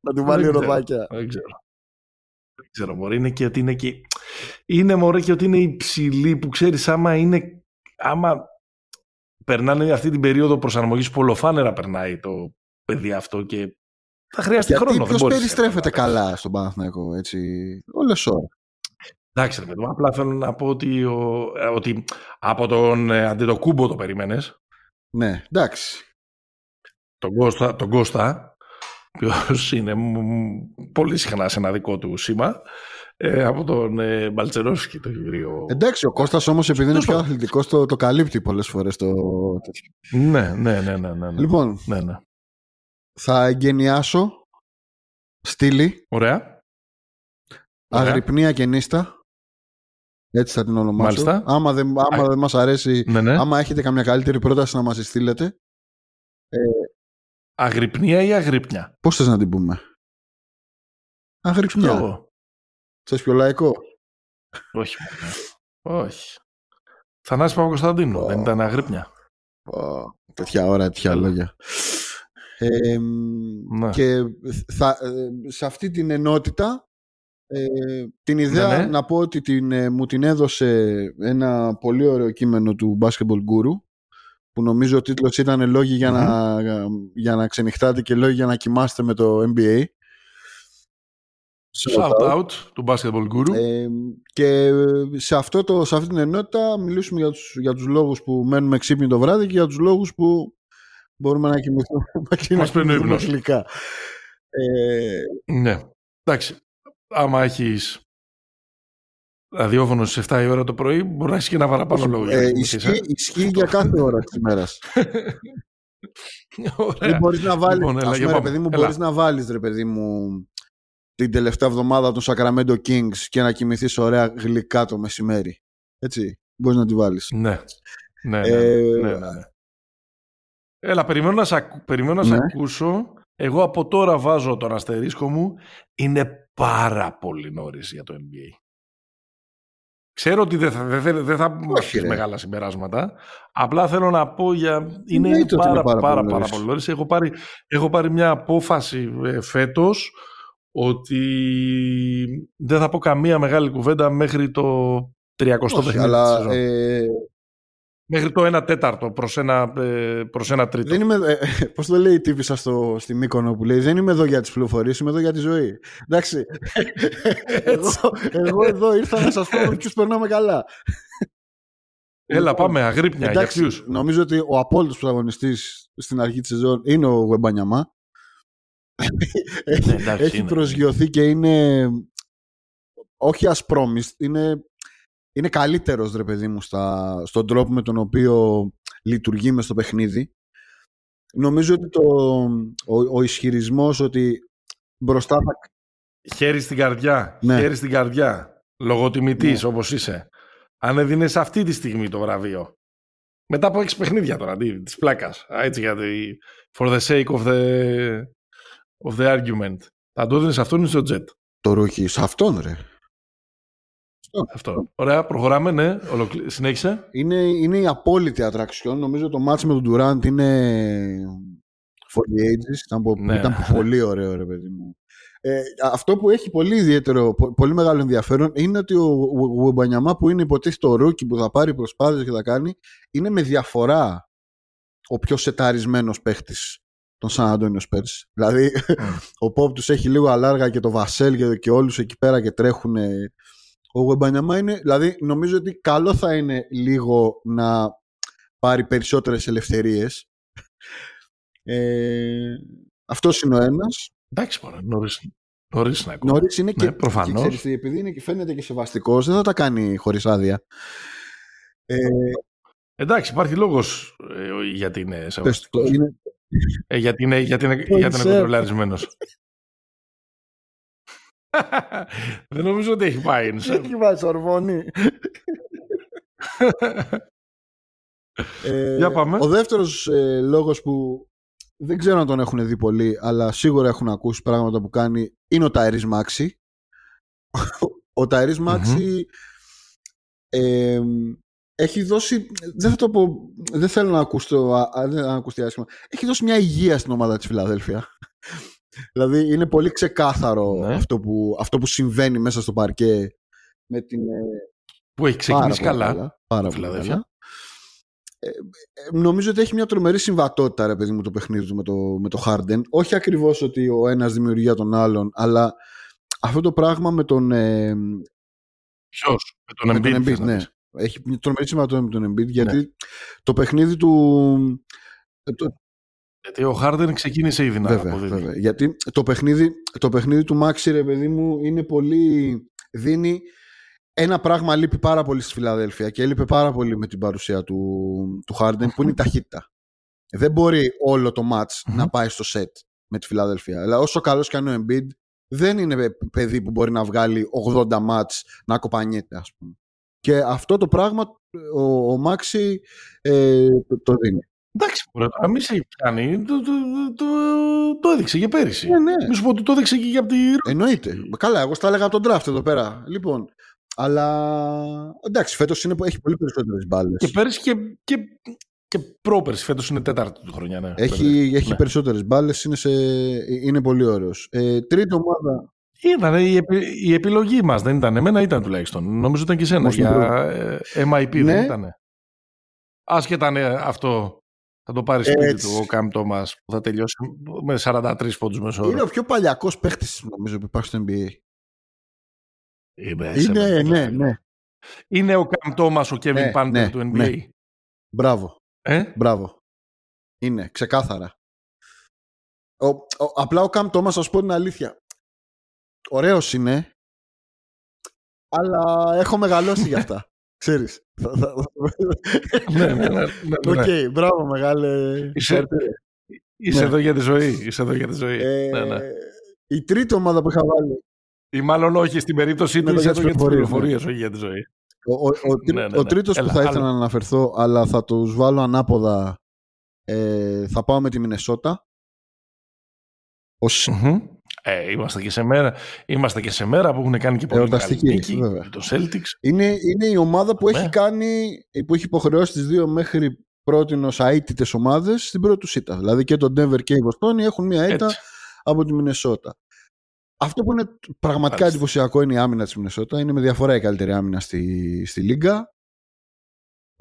να του βάλει Δεν ξέρω. ροδάκια. Δεν ξέρω. Δεν ξέρω, μωρέ. Είναι και ότι είναι και... Είναι μωρέ και ότι είναι υψηλή που ξέρεις άμα είναι... Άμα περνάνε αυτή την περίοδο προσαρμογής που ολοφάνερα περνάει το παιδί αυτό και θα χρειαστεί Γιατί χρόνο. δεν ποιος μπορείς περιστρέφεται εύκολα. καλά στον Παναθηναϊκό, έτσι. Όλες ώρα. Εντάξει, ρε παιδί μου, απλά θέλω να πω ότι, ο, ε, ότι από τον ε, Αντιτοκούμπο το περίμενες, Ναι, εντάξει. τον Κώστα, τον Κώστα οποίος είναι μ, πολύ συχνά σε ένα δικό του σήμα, ε, από τον ε, Μπαλτσερόφσκι, τον κύριο. Εντάξει, ο Κώστας όμως επειδή είναι Τέλος πιο πάντων. αθλητικός το, το καλύπτει πολλές φορές το... Ναι, ναι, ναι, ναι, ναι. ναι. Λοιπόν, ναι, ναι. Θα εγκαινιάσω στήλη, Ωραία. Ωραία. αγρυπνία και νύστα. Έτσι θα την ονομάσω. Μάλιστα. Άμα δεν, άμα Α- δεν μας αρέσει, Ναι, ναι. άμα έχετε καμιά καλύτερη πρόταση να μας τη στείλετε, Αγρυπνία ή αγρύπνια; πώς θες να την πούμε; Αγρυπνιά. Εγώ. Θες πιο λαϊκό; Όχι. μωρέ. Όχι. Θανάσης Παπα-Κωνσταντίνου. Ω. Δεν ήταν αγρύπνια. Ω, τέτοια ώρα, τέτοια Έλα. λόγια. Ε, μ, Ναι. Και θα, ε, σε αυτή την ενότητα ε, την ιδέα Ναι, ναι. να πω ότι την, ε, μου την έδωσε ένα πολύ ωραίο κείμενο του Basketball Guru που νομίζω ο τίτλος ήταν λόγοι για, να, για να ξενυχτάτε και λόγοι για να κοιμάστε με το NBA. Shout out του Basketball Guru. Ε, και σε, αυτό το, σε αυτή την ενότητα μιλήσουμε για τους, για τους λόγους που μένουμε ξύπνοι το βράδυ και για τους λόγους που μπορούμε να κοιμηθούμε, Μας παίρνει ο ύπνος. γλυκά. Ε, Ναι. Εντάξει. Άμα έχεις ραδιόφωνο στις 7 η ώρα το πρωί, μπορεί να έχεις και ένα παραπάνω λόγο. για να ε, κοιμηθείς, ε. ισχύει, ισχύει για κάθε ώρα της ημέρας. Ωραία. Δεν μπορείς να βάλεις, Λοιπόν, έλα, ας για πούμε, ρε πάμε. παιδί μου, Έλα. μπορείς να βάλεις, ρε παιδί μου, την τελευταία εβδομάδα των Sacramento Kings και να κοιμηθείς ωραία γλυκά το μεσημέρι. Έτσι, μπορείς να τη βάλεις. Ναι. Ναι, ναι, Ε, ναι, ναι, ναι. Έλα, περιμένω να, σε, ακου- περιμένω να σε Ναι. ακούσω. Εγώ από τώρα βάζω τον αστερίσκο μου. Είναι πάρα πολύ νωρίς για το NBA. Ξέρω ότι δεν θα, δεν, θα- δεν θα μου Όχι, αφήσεις ρε. μεγάλα συμπεράσματα. Απλά θέλω να πω για... Είναι Εννοείται ότι πάρα, είναι πάρα, πάρα πάρα, πολύ νωρίς. πολύ νωρίς. Έχω πάρει, έχω πάρει μια απόφαση ε, φέτος ότι δεν θα πω καμία μεγάλη κουβέντα μέχρι το 30ο Όχι, παιχνίδι της αλλά σεζόν. ε, Μέχρι το 1 τέταρτο προς ένα, ε, προς ένα τρίτο. δεν είμαι, ε, πώς το λέει η τύπησα στο, στη Μύκονο που λέει δεν είμαι εδώ για τις πληροφορίες, είμαι εδώ για τη ζωή. Εντάξει, εγώ, εγώ εδώ ήρθα να σας πω με ποιους περνάμε καλά. Έλα πάμε αγρύπνια για Εντάξει, ποιους; νομίζω ότι ο απόλυτος πρωταγωνιστής στην αρχή της σεζόν είναι ο Γουεμπανιαμά. έχει, Ναι, εντάξει, έχει είναι. προσγειωθεί και είναι όχι as promised, είναι, είναι καλύτερος ρε παιδί μου στα, στον τρόπο με τον οποίο λειτουργεί μες στο παιχνίδι. Νομίζω ότι το, ο, ο ισχυρισμός ότι μπροστά θα... Χέρι στην καρδιά. Ναι. Χέρι στην καρδιά. Λογοτιμητής Ναι. όπως είσαι. Αν έδινες αυτή τη στιγμή το βραβείο. Μετά από έξι παιχνίδια τώρα, αντί της πλάκας. Α, Έτσι γιατί for the sake of the, of the argument. Θα το έδινες αυτόν ή στο jet. Το ρούχι σε αυτόν ρε. Αυτό. Ωραία, προχωράμε, ναι. Ολοκλη... Συνέχισε. Είναι, είναι η απόλυτη ατραξιόν. Νομίζω το μάτς με τον Durant είναι for the ages. Ήταν, πο- Ναι. ήταν πολύ ωραίο, ρε παιδί μου. Ε, αυτό που έχει πολύ ιδιαίτερο, πο- πολύ μεγάλο ενδιαφέρον είναι ότι ο Γουεμπανιαμά που είναι υποτίθεται το ρούκι που θα πάρει προσπάθειες και θα κάνει είναι με διαφορά ο πιο σεταρισμένος παίχτης των Σαν Αντώνιο Σπέρς. Δηλαδή ο Πόπ τους έχει λίγο αλάργα και το Βασέλ και, και όλους εκεί πέρα και τρέχουν ο Γουεμπανιαμά είναι, δηλαδή νομίζω ότι καλό θα είναι λίγο να πάρει περισσότερες ελευθερίες. Ε, αυτός είναι ο ένας. Εντάξει, μωρέ, νωρίς, νωρίς να ακούω. Νωρίς είναι και, Ναι, προφανώς. και ξέρεις τι, επειδή είναι και φαίνεται και σεβαστικός, δεν θα τα κάνει χωρίς άδεια. Ε, Εντάξει, υπάρχει λόγος ε, γιατί είναι πες σεβαστικός. το, είναι, Ε, γιατί είναι, γιατί είναι, Το γιατί είναι ξέρω. κοντρολαρισμένος. Δεν νομίζω ότι έχει πάει. είναι σε- έχει βάζει ορμόνη. Ε, Για πάμε. Ο δεύτερος ε, λόγος που δεν ξέρω αν τον έχουν δει πολλοί, αλλά σίγουρα έχουν ακούσει πράγματα που κάνει, είναι ο Ταϊρής Μάξι. Ο Ταϊρής Μάξι ε, έχει δώσει, δεν θα το πω, δεν θέλω να ακουστώ, α, α, δεν θα ακουστεί άσχημα, έχει δώσει μια υγεία στην ομάδα της Φιλαδέλφια. Δηλαδή είναι πολύ ξεκάθαρο Ναι. αυτό, που, αυτό που συμβαίνει μέσα στο παρκέ με την, ε, Που έχει ξεκινήσει Πάρα πολύ καλά. Πάρα το πολύ Φιλαδέλφια. καλά. Ε, ε, νομίζω ότι έχει μια τρομερή συμβατότητα, ρε παιδί μου, το παιχνίδι του με το, με το Harden. Όχι ακριβώς ότι ο ένας δημιουργεί τον άλλον, αλλά αυτό το πράγμα με τον, ε, Ποιος, με τον με τον Embiid. θες Embiid, να ναι. πεις. Έχει μια τρομερή συμβατότητα με τον Embiid, γιατί το παιχνίδι του... ε, το- Γιατί ο Χάρντεν ξεκίνησε ήδη να βέβαια, αποδίδει. βέβαια. Γιατί το παιχνίδι, το παιχνίδι του Μάξι, ρε παιδί μου, είναι πολύ... Δίνει ένα πράγμα λείπει πάρα πολύ στη Φιλαδέλφια και έλειπε πάρα πολύ με την παρουσία του, του Harden που είναι η ταχύτητα. Δεν μπορεί όλο το match Μμμ. να πάει στο set με τη Φιλαδέλφια. Αλλά όσο καλός και αν είναι ο Embiid, δεν είναι παι- παιδί που μπορεί να βγάλει 80 match να κοπανιέται, ας πούμε. Και αυτό το πράγμα ο, ο Μάξι ε, το, το δίνει. Εντάξει, μπορεί να μην σε έχει πιάνει. Το, το, το, το έδειξε και πέρυσι. Ναι, ναι. Μη σου πω ότι το έδειξε και για τη Εννοείται. Καλά, εγώ στα έλεγα από τον draft εδώ πέρα. Λοιπόν, αλλά εντάξει, φέτος είναι, έχει πολύ περισσότερες μπάλες. Και πέρυσι και, και, και πρόπερσι. Φέτος είναι τέταρτη του χρονιά. Ναι. Έχει, έχει Ναι. περισσότερες μπάλες, είναι, σε, είναι πολύ ωραίος. Ε, τρίτη ομάδα, Ήταν η, επι- η επιλογή μας, δεν ήταν. Εμένα ήταν τουλάχιστον. Νομίζω ήταν και εσένα Most για ε, MIP, Ναι. δεν ήταν. Άσχετα ναι, αυτό Θα το πάρεις σπίτι του ο Καμ Τόμα που θα τελειώσει με 43 πόντου μεσόωρο. Είναι ο πιο παλιακός παίχτης νομίζω που υπάρχει στο NBA. Είμαι, Είναι, ναι, ναι. Είναι ο Καμ Τόμας ο Kevin Ναι, Punter ναι, του NBA. ναι. Μπράβο. Ε; Μπράβο. Είναι, ξεκάθαρα. Ο, ο, απλά ο Καμ Τόμας, θα σου πω την αλήθεια. Ωραίος είναι, αλλά έχω μεγαλώσει γι' αυτά. Ξέρεις. Θα- θα- ναι, ναι, ναι, ναι, ναι. Οκ, μπράβο μεγάλε. Είσαι- Συγχαρητήρια. Είσαι Ναι. εδώ για τη ζωή. Είσαι εδώ για τη ζωή. Ε, ναι, ναι. Η τρίτη ομάδα που είχα βάλει. Ή μάλλον όχι, στην περίπτωσή του Ναι, είσαι για εδώ τις για τις πληροφορίες, πληροφορίες, όχι για τη ζωή. Ο, ο, ο, τρί- Ναι, ναι, ο ναι. τρίτος Έλα, που θα ήθελα άλλο. να αναφερθώ, αλλά θα τους βάλω ανάποδα, ε, θα πάω με τη Μινεσότα. Ως Μμμ. Ε, είμαστε, και σε μέρα, είμαστε και σε μέρα που έχουν κάνει και πολύ μεγάλη Εορταστική, νίκη. βέβαια. με Το Celtics. Είναι, είναι η ομάδα που Ναι. έχει κάνει, που έχει υποχρεώσει τις δύο μέχρι πρώτην αίτητες ομάδες στην πρώτη τους σίτα. Δηλαδή και το Denver και η Βοστόνη έχουν μία ήττα Έτσι. από τη Μινεσότα. Αυτό που είναι πραγματικά Μάλιστα. εντυπωσιακό είναι η άμυνα της Μινεσότα. Είναι με διαφορά η καλύτερη άμυνα στη, στη Λίγκα.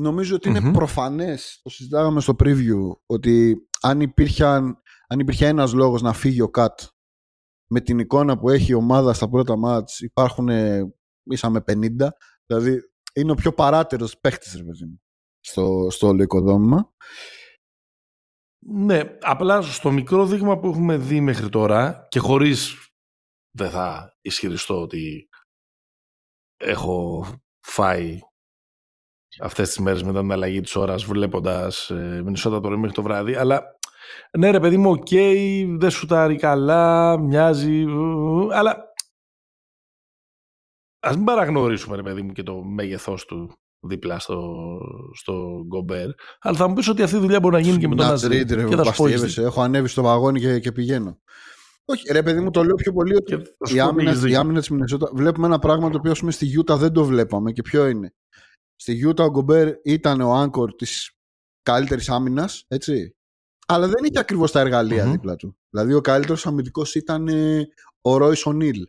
Νομίζω ότι είναι Μμμ. προφανές, το συζητάγαμε στο preview, ότι αν, υπήρχαν, αν υπήρχε ένας λόγος να φύγει ο Κατ με την εικόνα που έχει η ομάδα στα πρώτα μάτς υπάρχουν ε, ίσα με 50 δηλαδή είναι ο πιο παράτερος παίχτης ρε παιδί μου, στο, στο όλο οικοδόμημα. Ναι, απλά στο μικρό δείγμα που έχουμε δει μέχρι τώρα και χωρίς δεν θα ισχυριστώ ότι έχω φάει αυτές τις μέρες μετά την αλλαγή της ώρας βλέποντας ε, Μινεσότα το πρωί μέχρι το βράδυ αλλά ναι ρε παιδί μου οκ δεν σουτάρει καλά μοιάζει ε, αλλά ας μην παραγνωρίσουμε ρε παιδί μου και το μέγεθός του δίπλα στο, στο Γκομπέρ αλλά θα μου πεις ότι αυτή η δουλειά μπορεί να γίνει και με τον Nuts Αζρί Reader, και θα σου πω παστίευεσαι, έχω ανέβει στο βαγόνι και, και πηγαίνω. Όχι ρε παιδί μου το λέω πιο πολύ ότι Και θα σου η πω άμυνα, έχεις η δίκιο. άμυνα της Μινεσότα βλέπουμε ένα πράγμα το οποίο ας πούμε, στη Γιούτα δεν το βλέπαμε και ποιο είναι. Στη Γιούτα ο Γκομπέρ ήταν ο άγκορ της καλύτερης άμυνας έτσι αλλά δεν είχε ακριβώς τα εργαλεια Μμμ. δίπλα του δηλαδή ο καλύτερος αμυντικός ήταν ε, ο Ρόις Ονίλ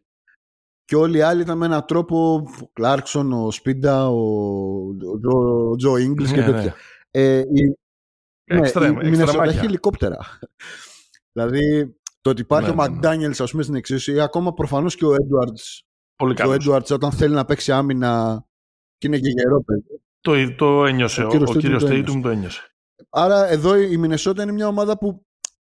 και όλοι οι άλλοι ήταν με έναν τρόπο ο Κλάρκσον, ο Σπίντα, ο, ο, Τζο- ο Τζο Ίγκλς και Ναι, ναι. τέτοια. Ε, η, ναι, Εξτρέμ, η Μινεσότα εξτρεμάκια. έχει ελικόπτερα. δηλαδή το ότι υπάρχει Ναι, ο ναι, ναι. Μακδάνιελς ας πούμε στην εξίσωση ή ακόμα προφανώς και ο Έντουαρτς Πολύ και ο καλός. Έντουαρτς όταν θέλει να παίξει άμυνα και είναι και γερό παιδί. Το, το ένιωσε. Ο Ο, κύριος ο Tatum κύριος το Tatum το ένιωσε. Άρα εδώ η Μινεσότα είναι μια ομάδα που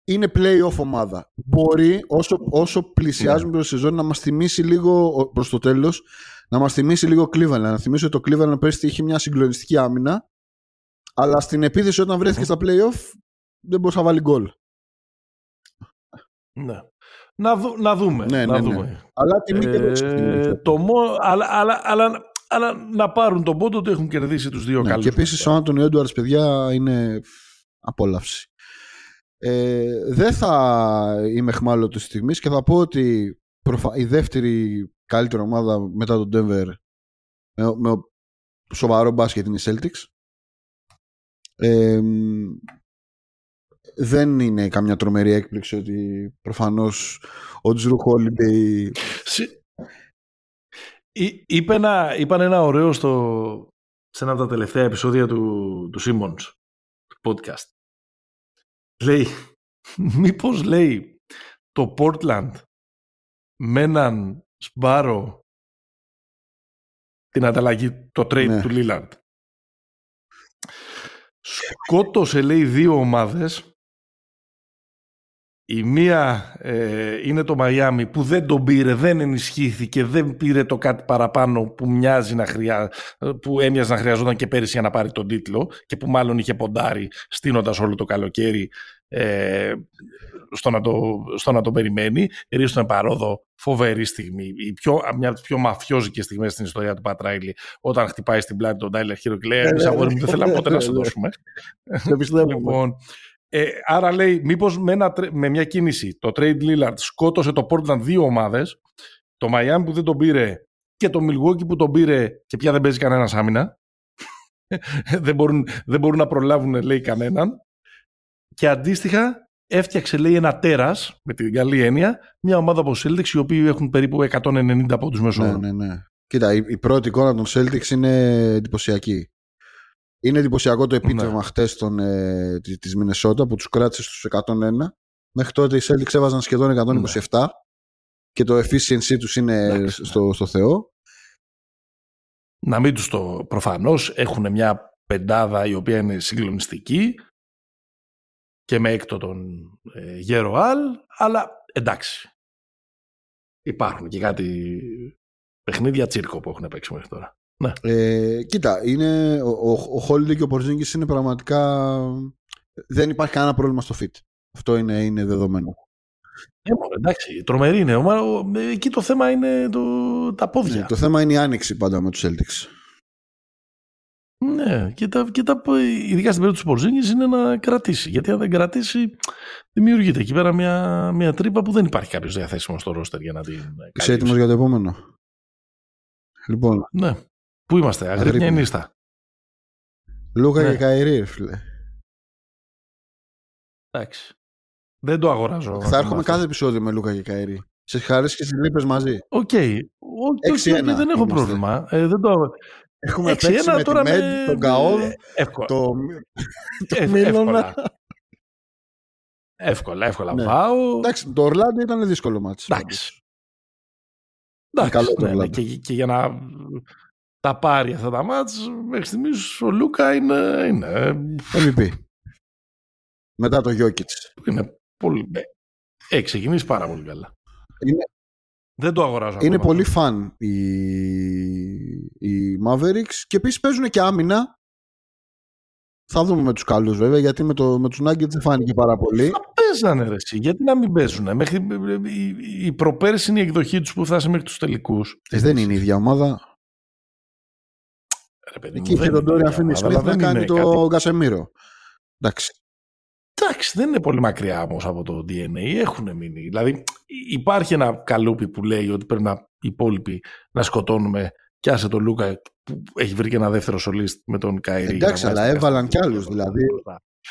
είναι play-off ομάδα. Μπορεί όσο, όσο πλησιάζουμε Ναι. προς τη σεζόν να μας θυμίσει λίγο προς το τέλος να μας θυμίσει λίγο Cleveland. Να θυμίσει ότι το Cleveland πέρσι είχε μια συγκλονιστική άμυνα αλλά στην επίθεση όταν βρέθηκε στα play-off δεν μπορούσε να βάλει γκολ. Ναι. Να, δου- να δούμε. Ναι, να ναι, ναι. δούμε. Αλλά τιμή και δόξη στη Ε, Μινεσότα. το μό- αλλά, αλλά, αλλά, αλλά να πάρουν τον πόντο ότι έχουν κερδίσει τους δύο Ναι, καλούς. και επίσης ο Άντωνι Έντουαρτς, παιδιά, είναι απόλαυση. Ε, δεν θα είμαι χμάλωτος της στιγμής και θα πω ότι προφα- η δεύτερη καλύτερη ομάδα μετά τον Denver με, με σοβαρό μπάσκετ είναι η Celtics. Ε, δεν είναι καμιά τρομερή έκπληξη ότι προφανώς ο Τζρου Holiday Συ- Εί- Είπε ένα, είπαν ένα ωραίο στο, σε ένα από τα τελευταία επεισόδια του, του Simmons του podcast. Λέει, μήπως λέει το Portland με έναν σπάρο την ανταλλαγή, το trade Ναι. του Lillard. Σκότωσε λέει δύο ομάδες η μία ε, είναι το Μαϊάμι που δεν τον πήρε, δεν ενισχύθηκε, δεν πήρε το κάτι παραπάνω που, μοιάζει να χρειά, που έμοιαζε να χρειαζόταν και πέρυσι για να πάρει τον τίτλο και που μάλλον είχε ποντάρει στείνοντας όλο το καλοκαίρι ε, στο, να το, στο να το περιμένει. Ρίστον παρόδο φοβερή στιγμή. Η πιο, μια από τις πιο μαφιόζικες στιγμές στην ιστορία του Πατράιλι όταν χτυπάει στην πλάτη τον Τάιλερ Χίρο και λέει «Εμείς αγόρι μου δεν θέλαμε ποτέ να σε δώσουμε». το πιστεύω. Λοιπόν, ε, άρα λέει, μήπως με, ένα τρε- με μια κίνηση το Trade Lillard σκότωσε το Portland δύο ομάδες, το Miami που δεν τον πήρε και το Milwaukee που τον πήρε και πια δεν παίζει κανένας άμυνα. δεν, μπορούν, δεν μπορούν να προλάβουν, λέει, κανέναν. Και αντίστοιχα έφτιαξε, λέει, ένα τέρας, με την καλή έννοια, μια ομάδα από Celtics, οι οποίοι έχουν περίπου 190 πόντους μέσω Ναι, όρο. ναι, ναι. Κοίτα, η, η πρώτη εικόνα των Celtics είναι εντυπωσιακή. Είναι εντυπωσιακό το επίτευγμα Ναι. χτες των, ε, της, της Μινεσότα που τους κράτησε στους 101. Μέχρι τότε οι Celtics έβαζαν σχεδόν 127 και το efficiency τους είναι Ναι. Εντάξει, ναι. στο, στο Θεό. Να μην τους το προφανώς έχουν μια πεντάδα η οποία είναι συγκλονιστική και με έκτο τον ε, Γέρο Αλ, αλλά εντάξει. Υπάρχουν και κάτι παιχνίδια τσίρκο που έχουν παίξει μέχρι τώρα. Ε, κοίτα, είναι, ο, ο, ο Holiday και ο Porzingis είναι πραγματικά... Δεν υπάρχει κανένα πρόβλημα στο fit. Αυτό είναι, είναι δεδομένο. Ε, μωρέ, εντάξει, τρομερή είναι. Μα, ο- ε, εκεί το θέμα είναι το, τα πόδια. Ναι, το θέμα είναι η άνοιξη πάντα με τους Celtics. Ναι, και τα, και τα, ειδικά στην περίπτωση του Πορζίνγκις είναι να κρατήσει. Γιατί αν δεν κρατήσει, δημιουργείται εκεί πέρα μια, μια τρύπα που δεν υπάρχει κάποιος διαθέσιμος στο ρόστερ για να την Είσαι καλύψει. έτοιμος για το επόμενο; Λοιπόν, Ναι. Πού είμαστε, αγρύπνια ή Αγρύπνια. νύστα. Λούκα Ναι. και Κάιρι, ρε φίλε. Εντάξει. Δεν το αγοράζω. Θα έρχομαι αυτό. κάθε επεισόδιο με Λούκα και Κάιρι. Σε χαρές και σε λύπες μαζί. Οκ. Οκ, οκ, 6-1 οκ, δεν έχω είμαστε. πρόβλημα. Ε, δεν το... Έχουμε 6-1 παίξει με τώρα τη με... Med, τον Καόδ, Εύκολα. το, Ε, Μίλωνα. εύκολα. Εύκολα, εύκολα. Ναι. Βάω. Εντάξει, το Ορλάντο ήταν δύσκολο μάτι. Εντάξει. Είναι Εντάξει, καλό το ναι, ναι, Orlando. και, και για να τα πάρει αυτά τα μάτς, μέχρι στιγμής ο Λούκα είναι, είναι, MVP. Μετά το Jokic. είναι πολύ... ε, Έχει ξεκινήσει πάρα πολύ καλά. Είναι, Δεν το αγοράζω είναι ακόμα. πολύ φαν οι, οι Mavericks και επίσης παίζουν και άμυνα. Θα δούμε με τους καλούς βέβαια γιατί με, το, με τους Nuggets δεν φάνηκε πάρα πολύ. Θα παίζανε ρε εσύ, γιατί να μην παίζουν. Μέχρι, η, η προπέρσινη εκδοχή τους που φτάσει μέχρι τους τελικούς. Ε, δεν είναι η ίδια ομάδα. Ρε παιδί μου, Εκεί είχε δεν τον είναι η Dorian ίδια Finney ομάδα, Smith αλλά να δεν κάνει είναι το κάτι- Γκασεμίρο. Εντάξει. Εντάξει, δεν είναι πολύ μακριά όμως από το DNA. Έχουν μείνει. Δηλαδή, υπάρχει ένα καλούπι που λέει ότι πρέπει να οι υπόλοιποι να σκοτώνουμε. Κι άσε τον Λούκα που έχει βρει και ένα δεύτερο σολίστ με τον Καϊρή. Εντάξει, αλλά έβαλαν κι άλλους, δηλαδή.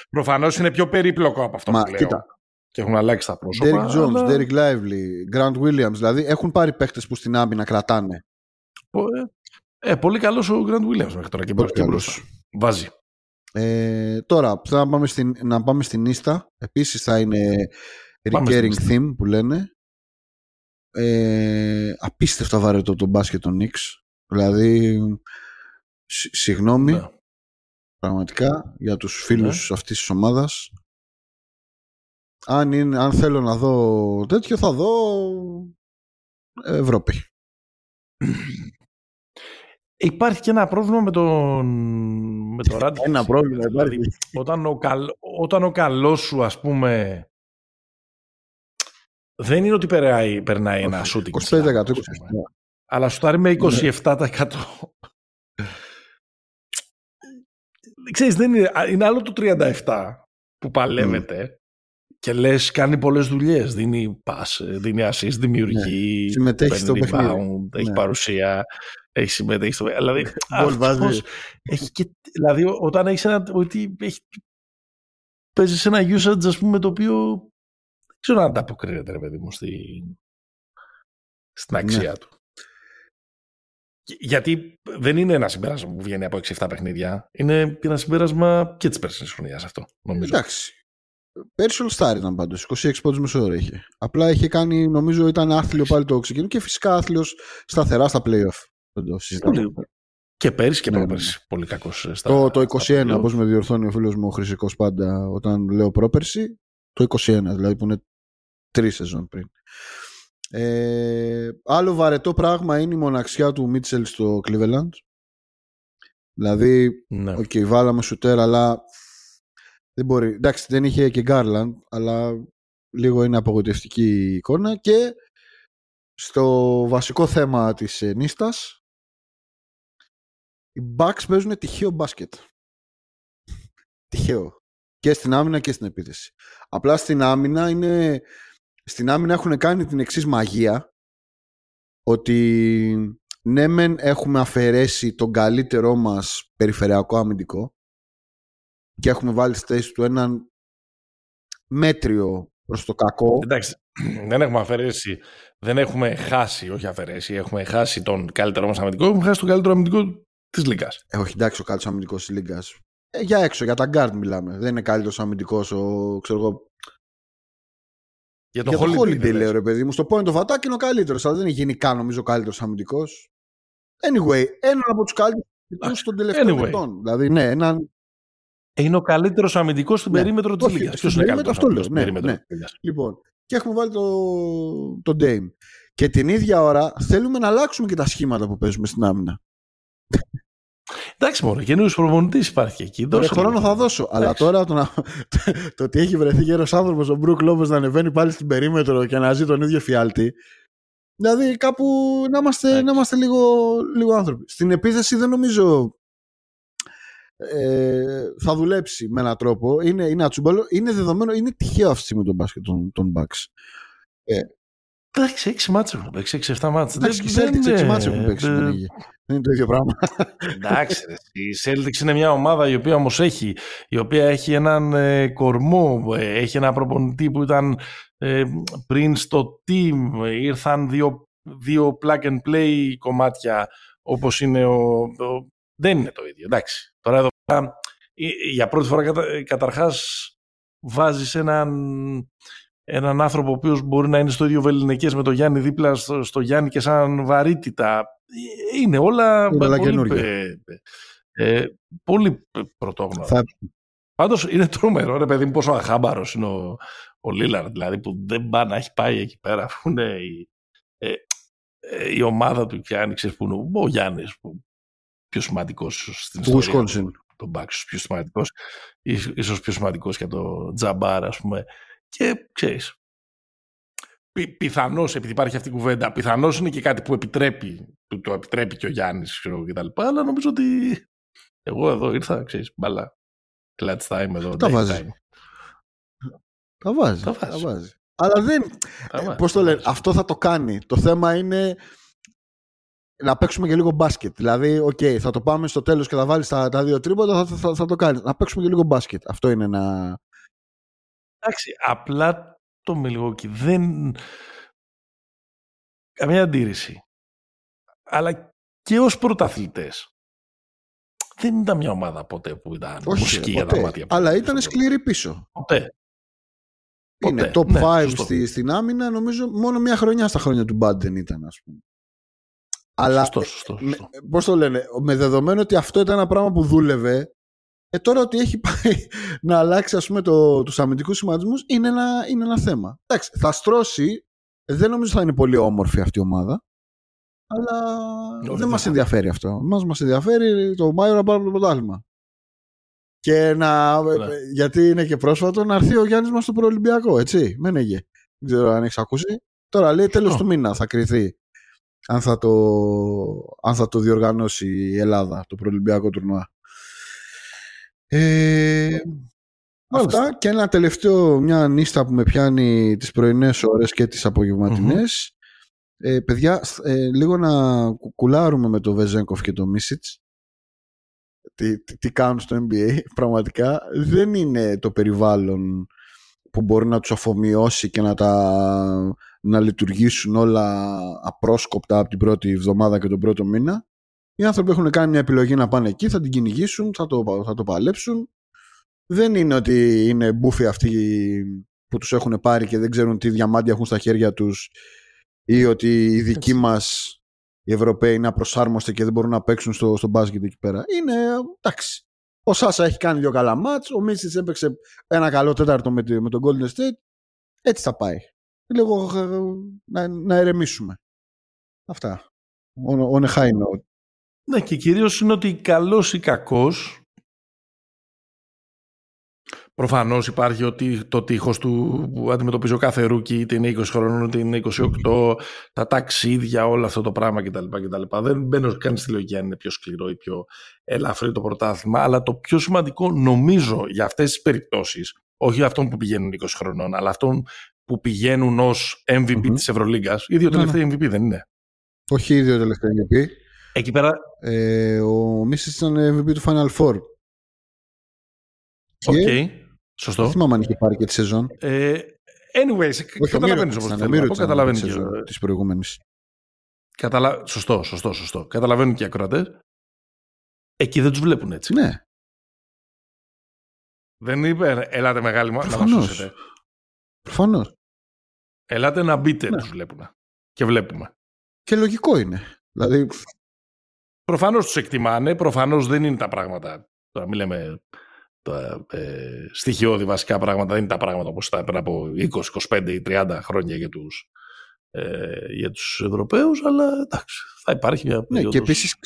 Προφανώς είναι πιο περίπλοκο από αυτό Μα, που λέω. κοίτα. Και έχουν αλλάξει τα πρόσωπα. Derek Jones, αλλά- Derek Lively, Grant Williams, δηλαδή έχουν πάρει παίχτες που στην άμυνα κρατάνε. Ε, πολύ καλός ο Grant Williams μέχρι τώρα και Πολύ μπρο- και καλός. μπροστά. Βάζει. Ε, τώρα, θα να πάμε στην, να πάμε στην East. Επίσης θα είναι Πάμε στην recurring East. theme που λένε. Ε, απίστευτα βαρετό το μπάσκετ των Knicks. Δηλαδή, συ- συγγνώμη Ναι. πραγματικά για τους φίλους αυτής της ομάδας. Αν, είναι, αν θέλω να δω τέτοιο θα δω Ευρώπη. Υπάρχει και ένα πρόβλημα με τον, με τον Ράντι. Ένα πρόβλημα Δηλαδή, υπάρχει. όταν, ο καλ, όταν ο καλός σου, ας πούμε, δεν είναι ότι περνάει, περνάει ένα Όχι, shooting 25%. slam, ας πούμε, αλλά σου με 27%. Ξέρεις, δεν είναι, είναι άλλο το 37% που παλεύεται και λες κάνει πολλές δουλειές. Δίνει pass, δίνει assist, δημιουργεί, Ναι. Συμμετέχει στο παίρνει παιχνίδι. rebound, έχει Ναι. παρουσία, έχει συμμετέχει στο Δηλαδή, Γκολ βάζεις. αυτός έχει και, δηλαδή όταν έχεις ένα, ότι έχει, παίζεις ένα usage ας πούμε το οποίο δεν ξέρω αν ανταποκρίνεται ρε παιδί μου στη, στην αξία Ναι. του. Και- Γιατί δεν είναι ένα συμπέρασμα που βγαίνει από 6-7 παιχνίδια. Είναι και ένα συμπέρασμα και της περσινής χρονιάς αυτό, νομίζω. Εντάξει. Πέρσι All Star ήταν πάντως. 26 πόντους μέσο όρο είχε. Απλά είχε κάνει, νομίζω ήταν άθλιο πάλι το ξεκίνημα και φυσικά άθλιος σταθερά στα playoff. Δεν το συζητάμε. Πολύ- Και πέρυσι και Ναι, ναι, πρόπερσι. Πολύ κακός στα. Το, το στα 21, playoff. όπω με διορθώνει ο φίλος μου ο Χρυσικός πάντα όταν λέω πρόπερση, το 21, δηλαδή που είναι τρεις σεζόν πριν. Ε, άλλο βαρετό πράγμα είναι η μοναξιά του Μίτσελ στο Cleveland. Δηλαδή, Ναι. οκ, βάλαμε σουτέρ, αλλά δεν μπορεί. Εντάξει, δεν είχε και Garland, αλλά λίγο είναι απογοητευτική η εικόνα και στο βασικό θέμα της ε, νίστας οι Bucks παίζουν τυχαίο μπάσκετ. Τυχαίο. Και στην άμυνα και στην επίθεση. Απλά στην άμυνα είναι... Στην άμυνα έχουν κάνει την εξής μαγεία ότι ναι μεν έχουμε αφαιρέσει τον καλύτερό μας περιφερειακό αμυντικό και έχουμε βάλει στη θέση του έναν μέτριο προς το κακό Εντάξει, δεν έχουμε αφαιρέσει, δεν έχουμε χάσει, όχι αφαιρέσει, έχουμε χάσει τον καλύτερο μας αμυντικό, έχουμε χάσει τον καλύτερο αμυντικό της Λίγκας. Ε, όχι, εντάξει, ο καλύτερος αμυντικός της Λίγκας. Ε, για έξω, για τα guard μιλάμε. Δεν είναι καλύτερος αμυντικός ο, ξέρω εγώ, Για το για το Holiday, Holiday, δεν λέω λες. ρε παιδί μου. Στο point of attack είναι ο καλύτερος, αλλά δεν είναι γενικά νομίζω ο καλύτερος αμυντικός. Anyway, έναν από τους καλύτερους αμυντικούς των τελευταίων Anyway. ετών. Δηλαδή, ναι, έναν. Ε, Είναι ο καλύτερος αμυντικός στην Ναι. περίμετρο της Όχι, Λίγκα. στην Ποιος είναι περίμετρο, καλύτερος αυτό λέω. στην Ναι, περίμετρο ναι. της Λίγκας; Λοιπόν, και έχουμε βάλει το, το Dame. Και την ίδια ώρα θέλουμε να αλλάξουμε και τα σχήματα που παίζουμε στην άμυνα. Εντάξει, μόνο καινούριο προπονητής υπάρχει και εκεί. Ρε, Δώσε χρόνο λίγο. θα δώσω. Αλλά Εντάξει. τώρα το, να, το ότι έχει βρεθεί γέρο άνθρωπος ο Μπρουκ Λόμπε να ανεβαίνει πάλι στην περίμετρο και να ζει τον ίδιο φιάλτη. Δηλαδή κάπου να είμαστε, Εντάξει. να είμαστε λίγο, λίγο άνθρωποι. Στην επίθεση δεν νομίζω ε, θα δουλέψει με έναν τρόπο. Είναι, είναι ατσούμπαλο. Είναι δεδομένο, είναι τυχαίο αυτή τη στιγμή το μπάσκετ των, των Bucks. Εντάξει, 6 μάτσε έχουν παίξει, 6-7 μάτσε. Εντάξει, και οι Celtics 6 μάτς έχουν παίξει. δεν είναι- Δεν είναι το ίδιο πράγμα. Εντάξει, ρε, η Celtics είναι μια ομάδα η οποία όμως έχει, η οποία έχει έναν ε, κορμό, ε, έχει ένα προπονητή που ήταν ε, πριν στο team, ε, ήρθαν δύο, δύο plug and play κομμάτια όπως είναι ο, ο- δεν είναι το ίδιο, εντάξει. Τώρα εδώ πέρα, ε, ε, για πρώτη φορά κατα, ε, καταρχάς βάζεις έναν, έναν άνθρωπο ο οποίος μπορεί να είναι στο ίδιο βεληνικές με το Γιάννη δίπλα στο, στο Γιάννη και σαν βαρύτητα. Ε, Είναι όλα, Είναι όλα πολύ, καινούργια. ε, ε, πολύ πρωτόγνωρα. Θα- Πάντως είναι τρομερό, ρε παιδί μου, πόσο αχάμπαρος είναι ο, ο Λίλαρντ, δηλαδή που δεν πάει να έχει πάει εκεί πέρα, που είναι η, ε, ε, η ομάδα του και άνοιξε που είναι ο Γιάννης, που πιο σημαντικός στην Του ιστορία Wisconsin. του, τον Μπάξου, πιο σημαντικός, ίσως πιο σημαντικός και το Τζαμπάρ, ας πούμε. Και ξέρεις. Πι, Πιθανώς, επειδή υπάρχει αυτή η κουβέντα, πιθανώς είναι και κάτι που επιτρέπει, που το επιτρέπει και ο Γιάννης κτλ. Αλλά νομίζω ότι εγώ εδώ ήρθα, ξέρεις, μπάλα. Clutch time εδώ. Τα Dame βάζεις. time. Τα βάζεις. Τα Τα βάζει. βάζεις. Αλλά δεν. Τα βάζει, Πώς το τα λένε, βάζει. αυτό θα το κάνει. Το θέμα είναι να παίξουμε και λίγο μπάσκετ. Δηλαδή, οκ, θα το πάμε στο τέλος και θα βάλεις τα, τα δύο τρίποντα, θα, θα, θα το κάνεις. Να παίξουμε και λίγο μπάσκετ. Αυτό είναι ένα. Εντάξει, απλά το Milwaukee δεν... Καμία αντίρρηση. Αλλά και ως πρωταθλητές. Δεν ήταν μια ομάδα ποτέ που ήταν Όχι, μουσική ρε, για τα ποτέ. μάτια. Αλλά ήταν σκληρή πίσω. Ποτέ. Είναι Ποτέ. top Ναι, 5 σωστό. στη, στην άμυνα. Νομίζω μόνο μια χρονιά στα χρόνια του Bud δεν ήταν, ας πούμε. Αλλά Σωστό, σωστό, με, σωστό. πώς το λένε, με δεδομένο ότι αυτό ήταν ένα πράγμα που δούλευε, ε, τώρα ότι έχει πάει να αλλάξει ας πούμε το, τους αμυντικούς σχηματισμούς είναι ένα, είναι ένα θέμα. Εντάξει, θα στρώσει, δεν νομίζω θα είναι πολύ όμορφη αυτή η ομάδα, αλλά δεν δεν μας θα. ενδιαφέρει αυτό. Μας, μας ενδιαφέρει το Μάιο να πάρουμε το πρωτάθλημα. Και να, Ναι. ε, γιατί είναι και πρόσφατο, να έρθει ο Γιάννης μας στο προολυμπιακό, έτσι, μένεγε. Δεν ξέρω αν έχεις ακούσει. Τώρα λέει τέλος Σωστό. του μήνα θα κριθεί αν θα το, αν θα το διοργανώσει η Ελλάδα, το προολυμπιακό τουρνουά. Ε, Μάλιστα. αυτά και ένα τελευταίο, μια νύστα που με πιάνει τις πρωινές ώρες και τις απογευματινές. Ε, παιδιά, σ- ε, λίγο να κου- κουλάρουμε με το Βεζέγκοφ και το Μίσιτς. Τι, τι, τι κάνουν στο NBA, πραγματικά. Δεν είναι το περιβάλλον που μπορεί να τους αφομοιώσει και να τα να λειτουργήσουν όλα απρόσκοπτα από την πρώτη εβδομάδα και τον πρώτο μήνα. Οι άνθρωποι έχουν κάνει μια επιλογή να πάνε εκεί, θα την κυνηγήσουν, θα το, θα το παλέψουν. Δεν είναι ότι είναι μπούφοι αυτοί που τους έχουν πάρει και δεν ξέρουν τι διαμάντια έχουν στα χέρια τους ή ότι οι δικοί Έτσι. μας οι Ευρωπαίοι είναι απροσάρμοστοι και δεν μπορούν να παίξουν στο, στο μπάσκετ εκεί πέρα. Είναι εντάξει. Ο Σάσα έχει κάνει δύο καλά μάτς, ο Μίτσιτς έπαιξε ένα καλό τέταρτο με, τη- με τον Golden State. Έτσι θα πάει. Λίγο ε, να, να ερεμήσουμε. Αυτά. On, on a high note. Ναι, και κυρίως είναι ότι καλός ή κακός Προφανώς υπάρχει ότι το τείχος του που αντιμετωπίζει ο κάθε rookie είτε είναι 20 χρονών είτε είναι 28 τα ταξίδια, όλο αυτό το πράγμα κτλ. κτλ. Δεν μπαίνω καν στη λογική αν είναι πιο σκληρό ή πιο ελαφρύ το πρωτάθλημα αλλά το πιο σημαντικό νομίζω για αυτές τις περιπτώσεις όχι αυτών που πηγαίνουν 20 χρονών αλλά αυτών που πηγαίνουν ως MVP Μμμ. της Ευρωλίγκας οι δύο Ναι, ναι. τελευταίοι MVP δεν είναι. Όχι οι δύο τελευταίοι MVP. Εκεί πέρα, Ε, ο Μίσιτς ήταν MVP του Final Four. οκ, Και- σωστό. Δεν θυμάμαι αν είχε πάρει και τη σεζόν. Ε, anyways, καταλαβαίνεις όμως τι θέλω να πω, καταλαβαίνεις και... Της προηγούμενης. Καταλα... Σωστό, σωστό, σωστό. Καταλαβαίνουν και οι ακροατές. Εκεί δεν τους βλέπουν έτσι. Ναι. Δεν είπε, ελάτε μεγάλη μα να μας Προφανώς. σώσετε. Προφανώς. Ελάτε να μπείτε, Ναι. τους βλέπουν. Και βλέπουμε. Και λογικό είναι. Δηλαδή, Προφανώς τους εκτιμάνε, προφανώς δεν είναι τα πράγματα, τώρα μην λέμε τα ε, στοιχειώδη βασικά πράγματα, δεν είναι τα πράγματα όπως ήταν πριν από 20, 25 ή 30 χρόνια για τους, ε, για τους Ευρωπαίους, αλλά εντάξει, θα υπάρχει μια ναι, περίοδος και επίση.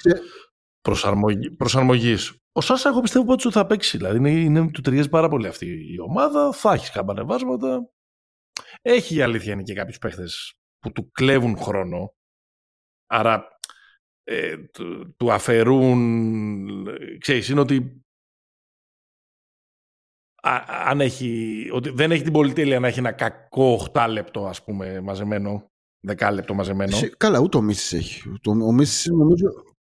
προσαρμογή, προσαρμογής. Ο Σάσα εγώ πιστεύω ότι θα παίξει, δηλαδή είναι, είναι, του ταιριάζει πάρα πολύ αυτή η ομάδα, θα έχεις καμπανεβάσματα, έχει η αλήθεια είναι και κάποιους παίχτες που του κλέβουν χρόνο, άρα ε, του, του αφαιρούν, ε, ξέρεις, είναι ότι α- αν έχει, ότι δεν έχει την πολυτέλεια να έχει ένα κακό 8 λεπτό ας πούμε μαζεμένο, 10 λεπτό μαζεμένο. Καλά, ούτε ο Μίσης έχει. Το- Ο Μίσης νομίζω.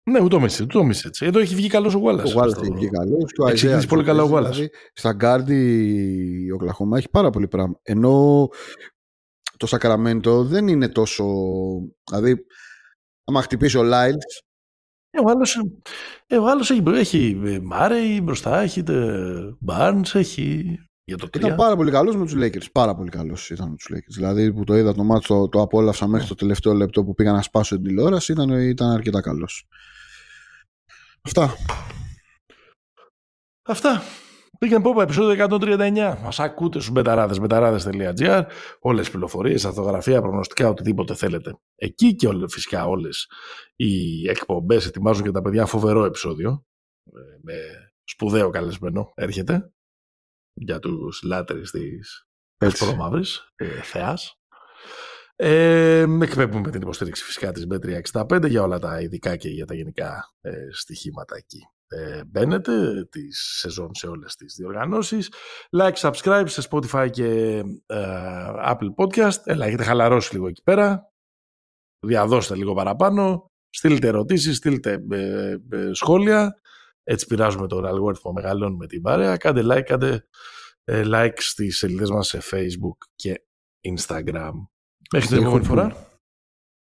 Ναι, ούτε ο Μίση, ούτε ο Μίση έτσι. Εδώ έχει βγει καλός ο Γουάλλας. Ο Γουάλλα Στο- έχει βγει καλός. Και ο Έχει Αϊζέα ξεκινήσει πολύ καλά ο Γουάλλας. Δηλαδή, στα Γκάρντι ο Οκλαχώμα έχει πάρα πολύ πράγμα. Ενώ το Σακραμέντο δεν είναι τόσο. Δηλαδή, άμα χτυπήσει ο Λάιλ, Ε, ο άλλος, ε, ο άλλος έχει, έχει ε, Μάρεϊ μπροστά, έχει Μπάρνς, έχει για το 3. ήταν πάρα πολύ καλός με τους Lakers. Πάρα πολύ καλός ήταν με τους Lakers. Δηλαδή που το είδα το μάτσο, το, το απόλαυσα μέχρι το τελευταίο λεπτό που πήγα να σπάσω την τηλεόραση, ήταν, ήταν αρκετά καλός. Αυτά. Αυτά. Πήγαινε πόπα, επεισόδιο 139. Μας ακούτε στους μπεταράδες, μπεταράδες.gr. Όλες τις πληροφορίες, αυτογραφία, προγνωστικά, οτιδήποτε θέλετε. Εκεί και όλες, φυσικά όλες οι εκπομπές ετοιμάζουν και τα παιδιά φοβερό επεισόδιο. ε, Με σπουδαίο καλεσμένο έρχεται για τους λάτρεις της Έτσι. Ασπρομαύρης ε, θεάς. Ε, εκπέμπουμε την υποστήριξη φυσικά της B365 για όλα τα ειδικά και για τα γενικά ε, στοιχήματα εκεί. Ε, μπαίνετε τη σεζόν σε όλες τις διοργανώσεις. Like, subscribe σε Spotify και ε, Apple Podcast. Έλα, έχετε χαλαρώσει λίγο εκεί πέρα. Διαδώστε λίγο παραπάνω. Στείλτε ερωτήσεις, στείλτε ε, ε, σχόλια. Έτσι πειράζουμε τον αλγόριθμο, μεγαλώνουμε την παρέα. Κάντε like, κάντε ε, like στις σελίδες μας σε Facebook και Instagram. Μέχρι την επόμενη Έχουμε- φορά.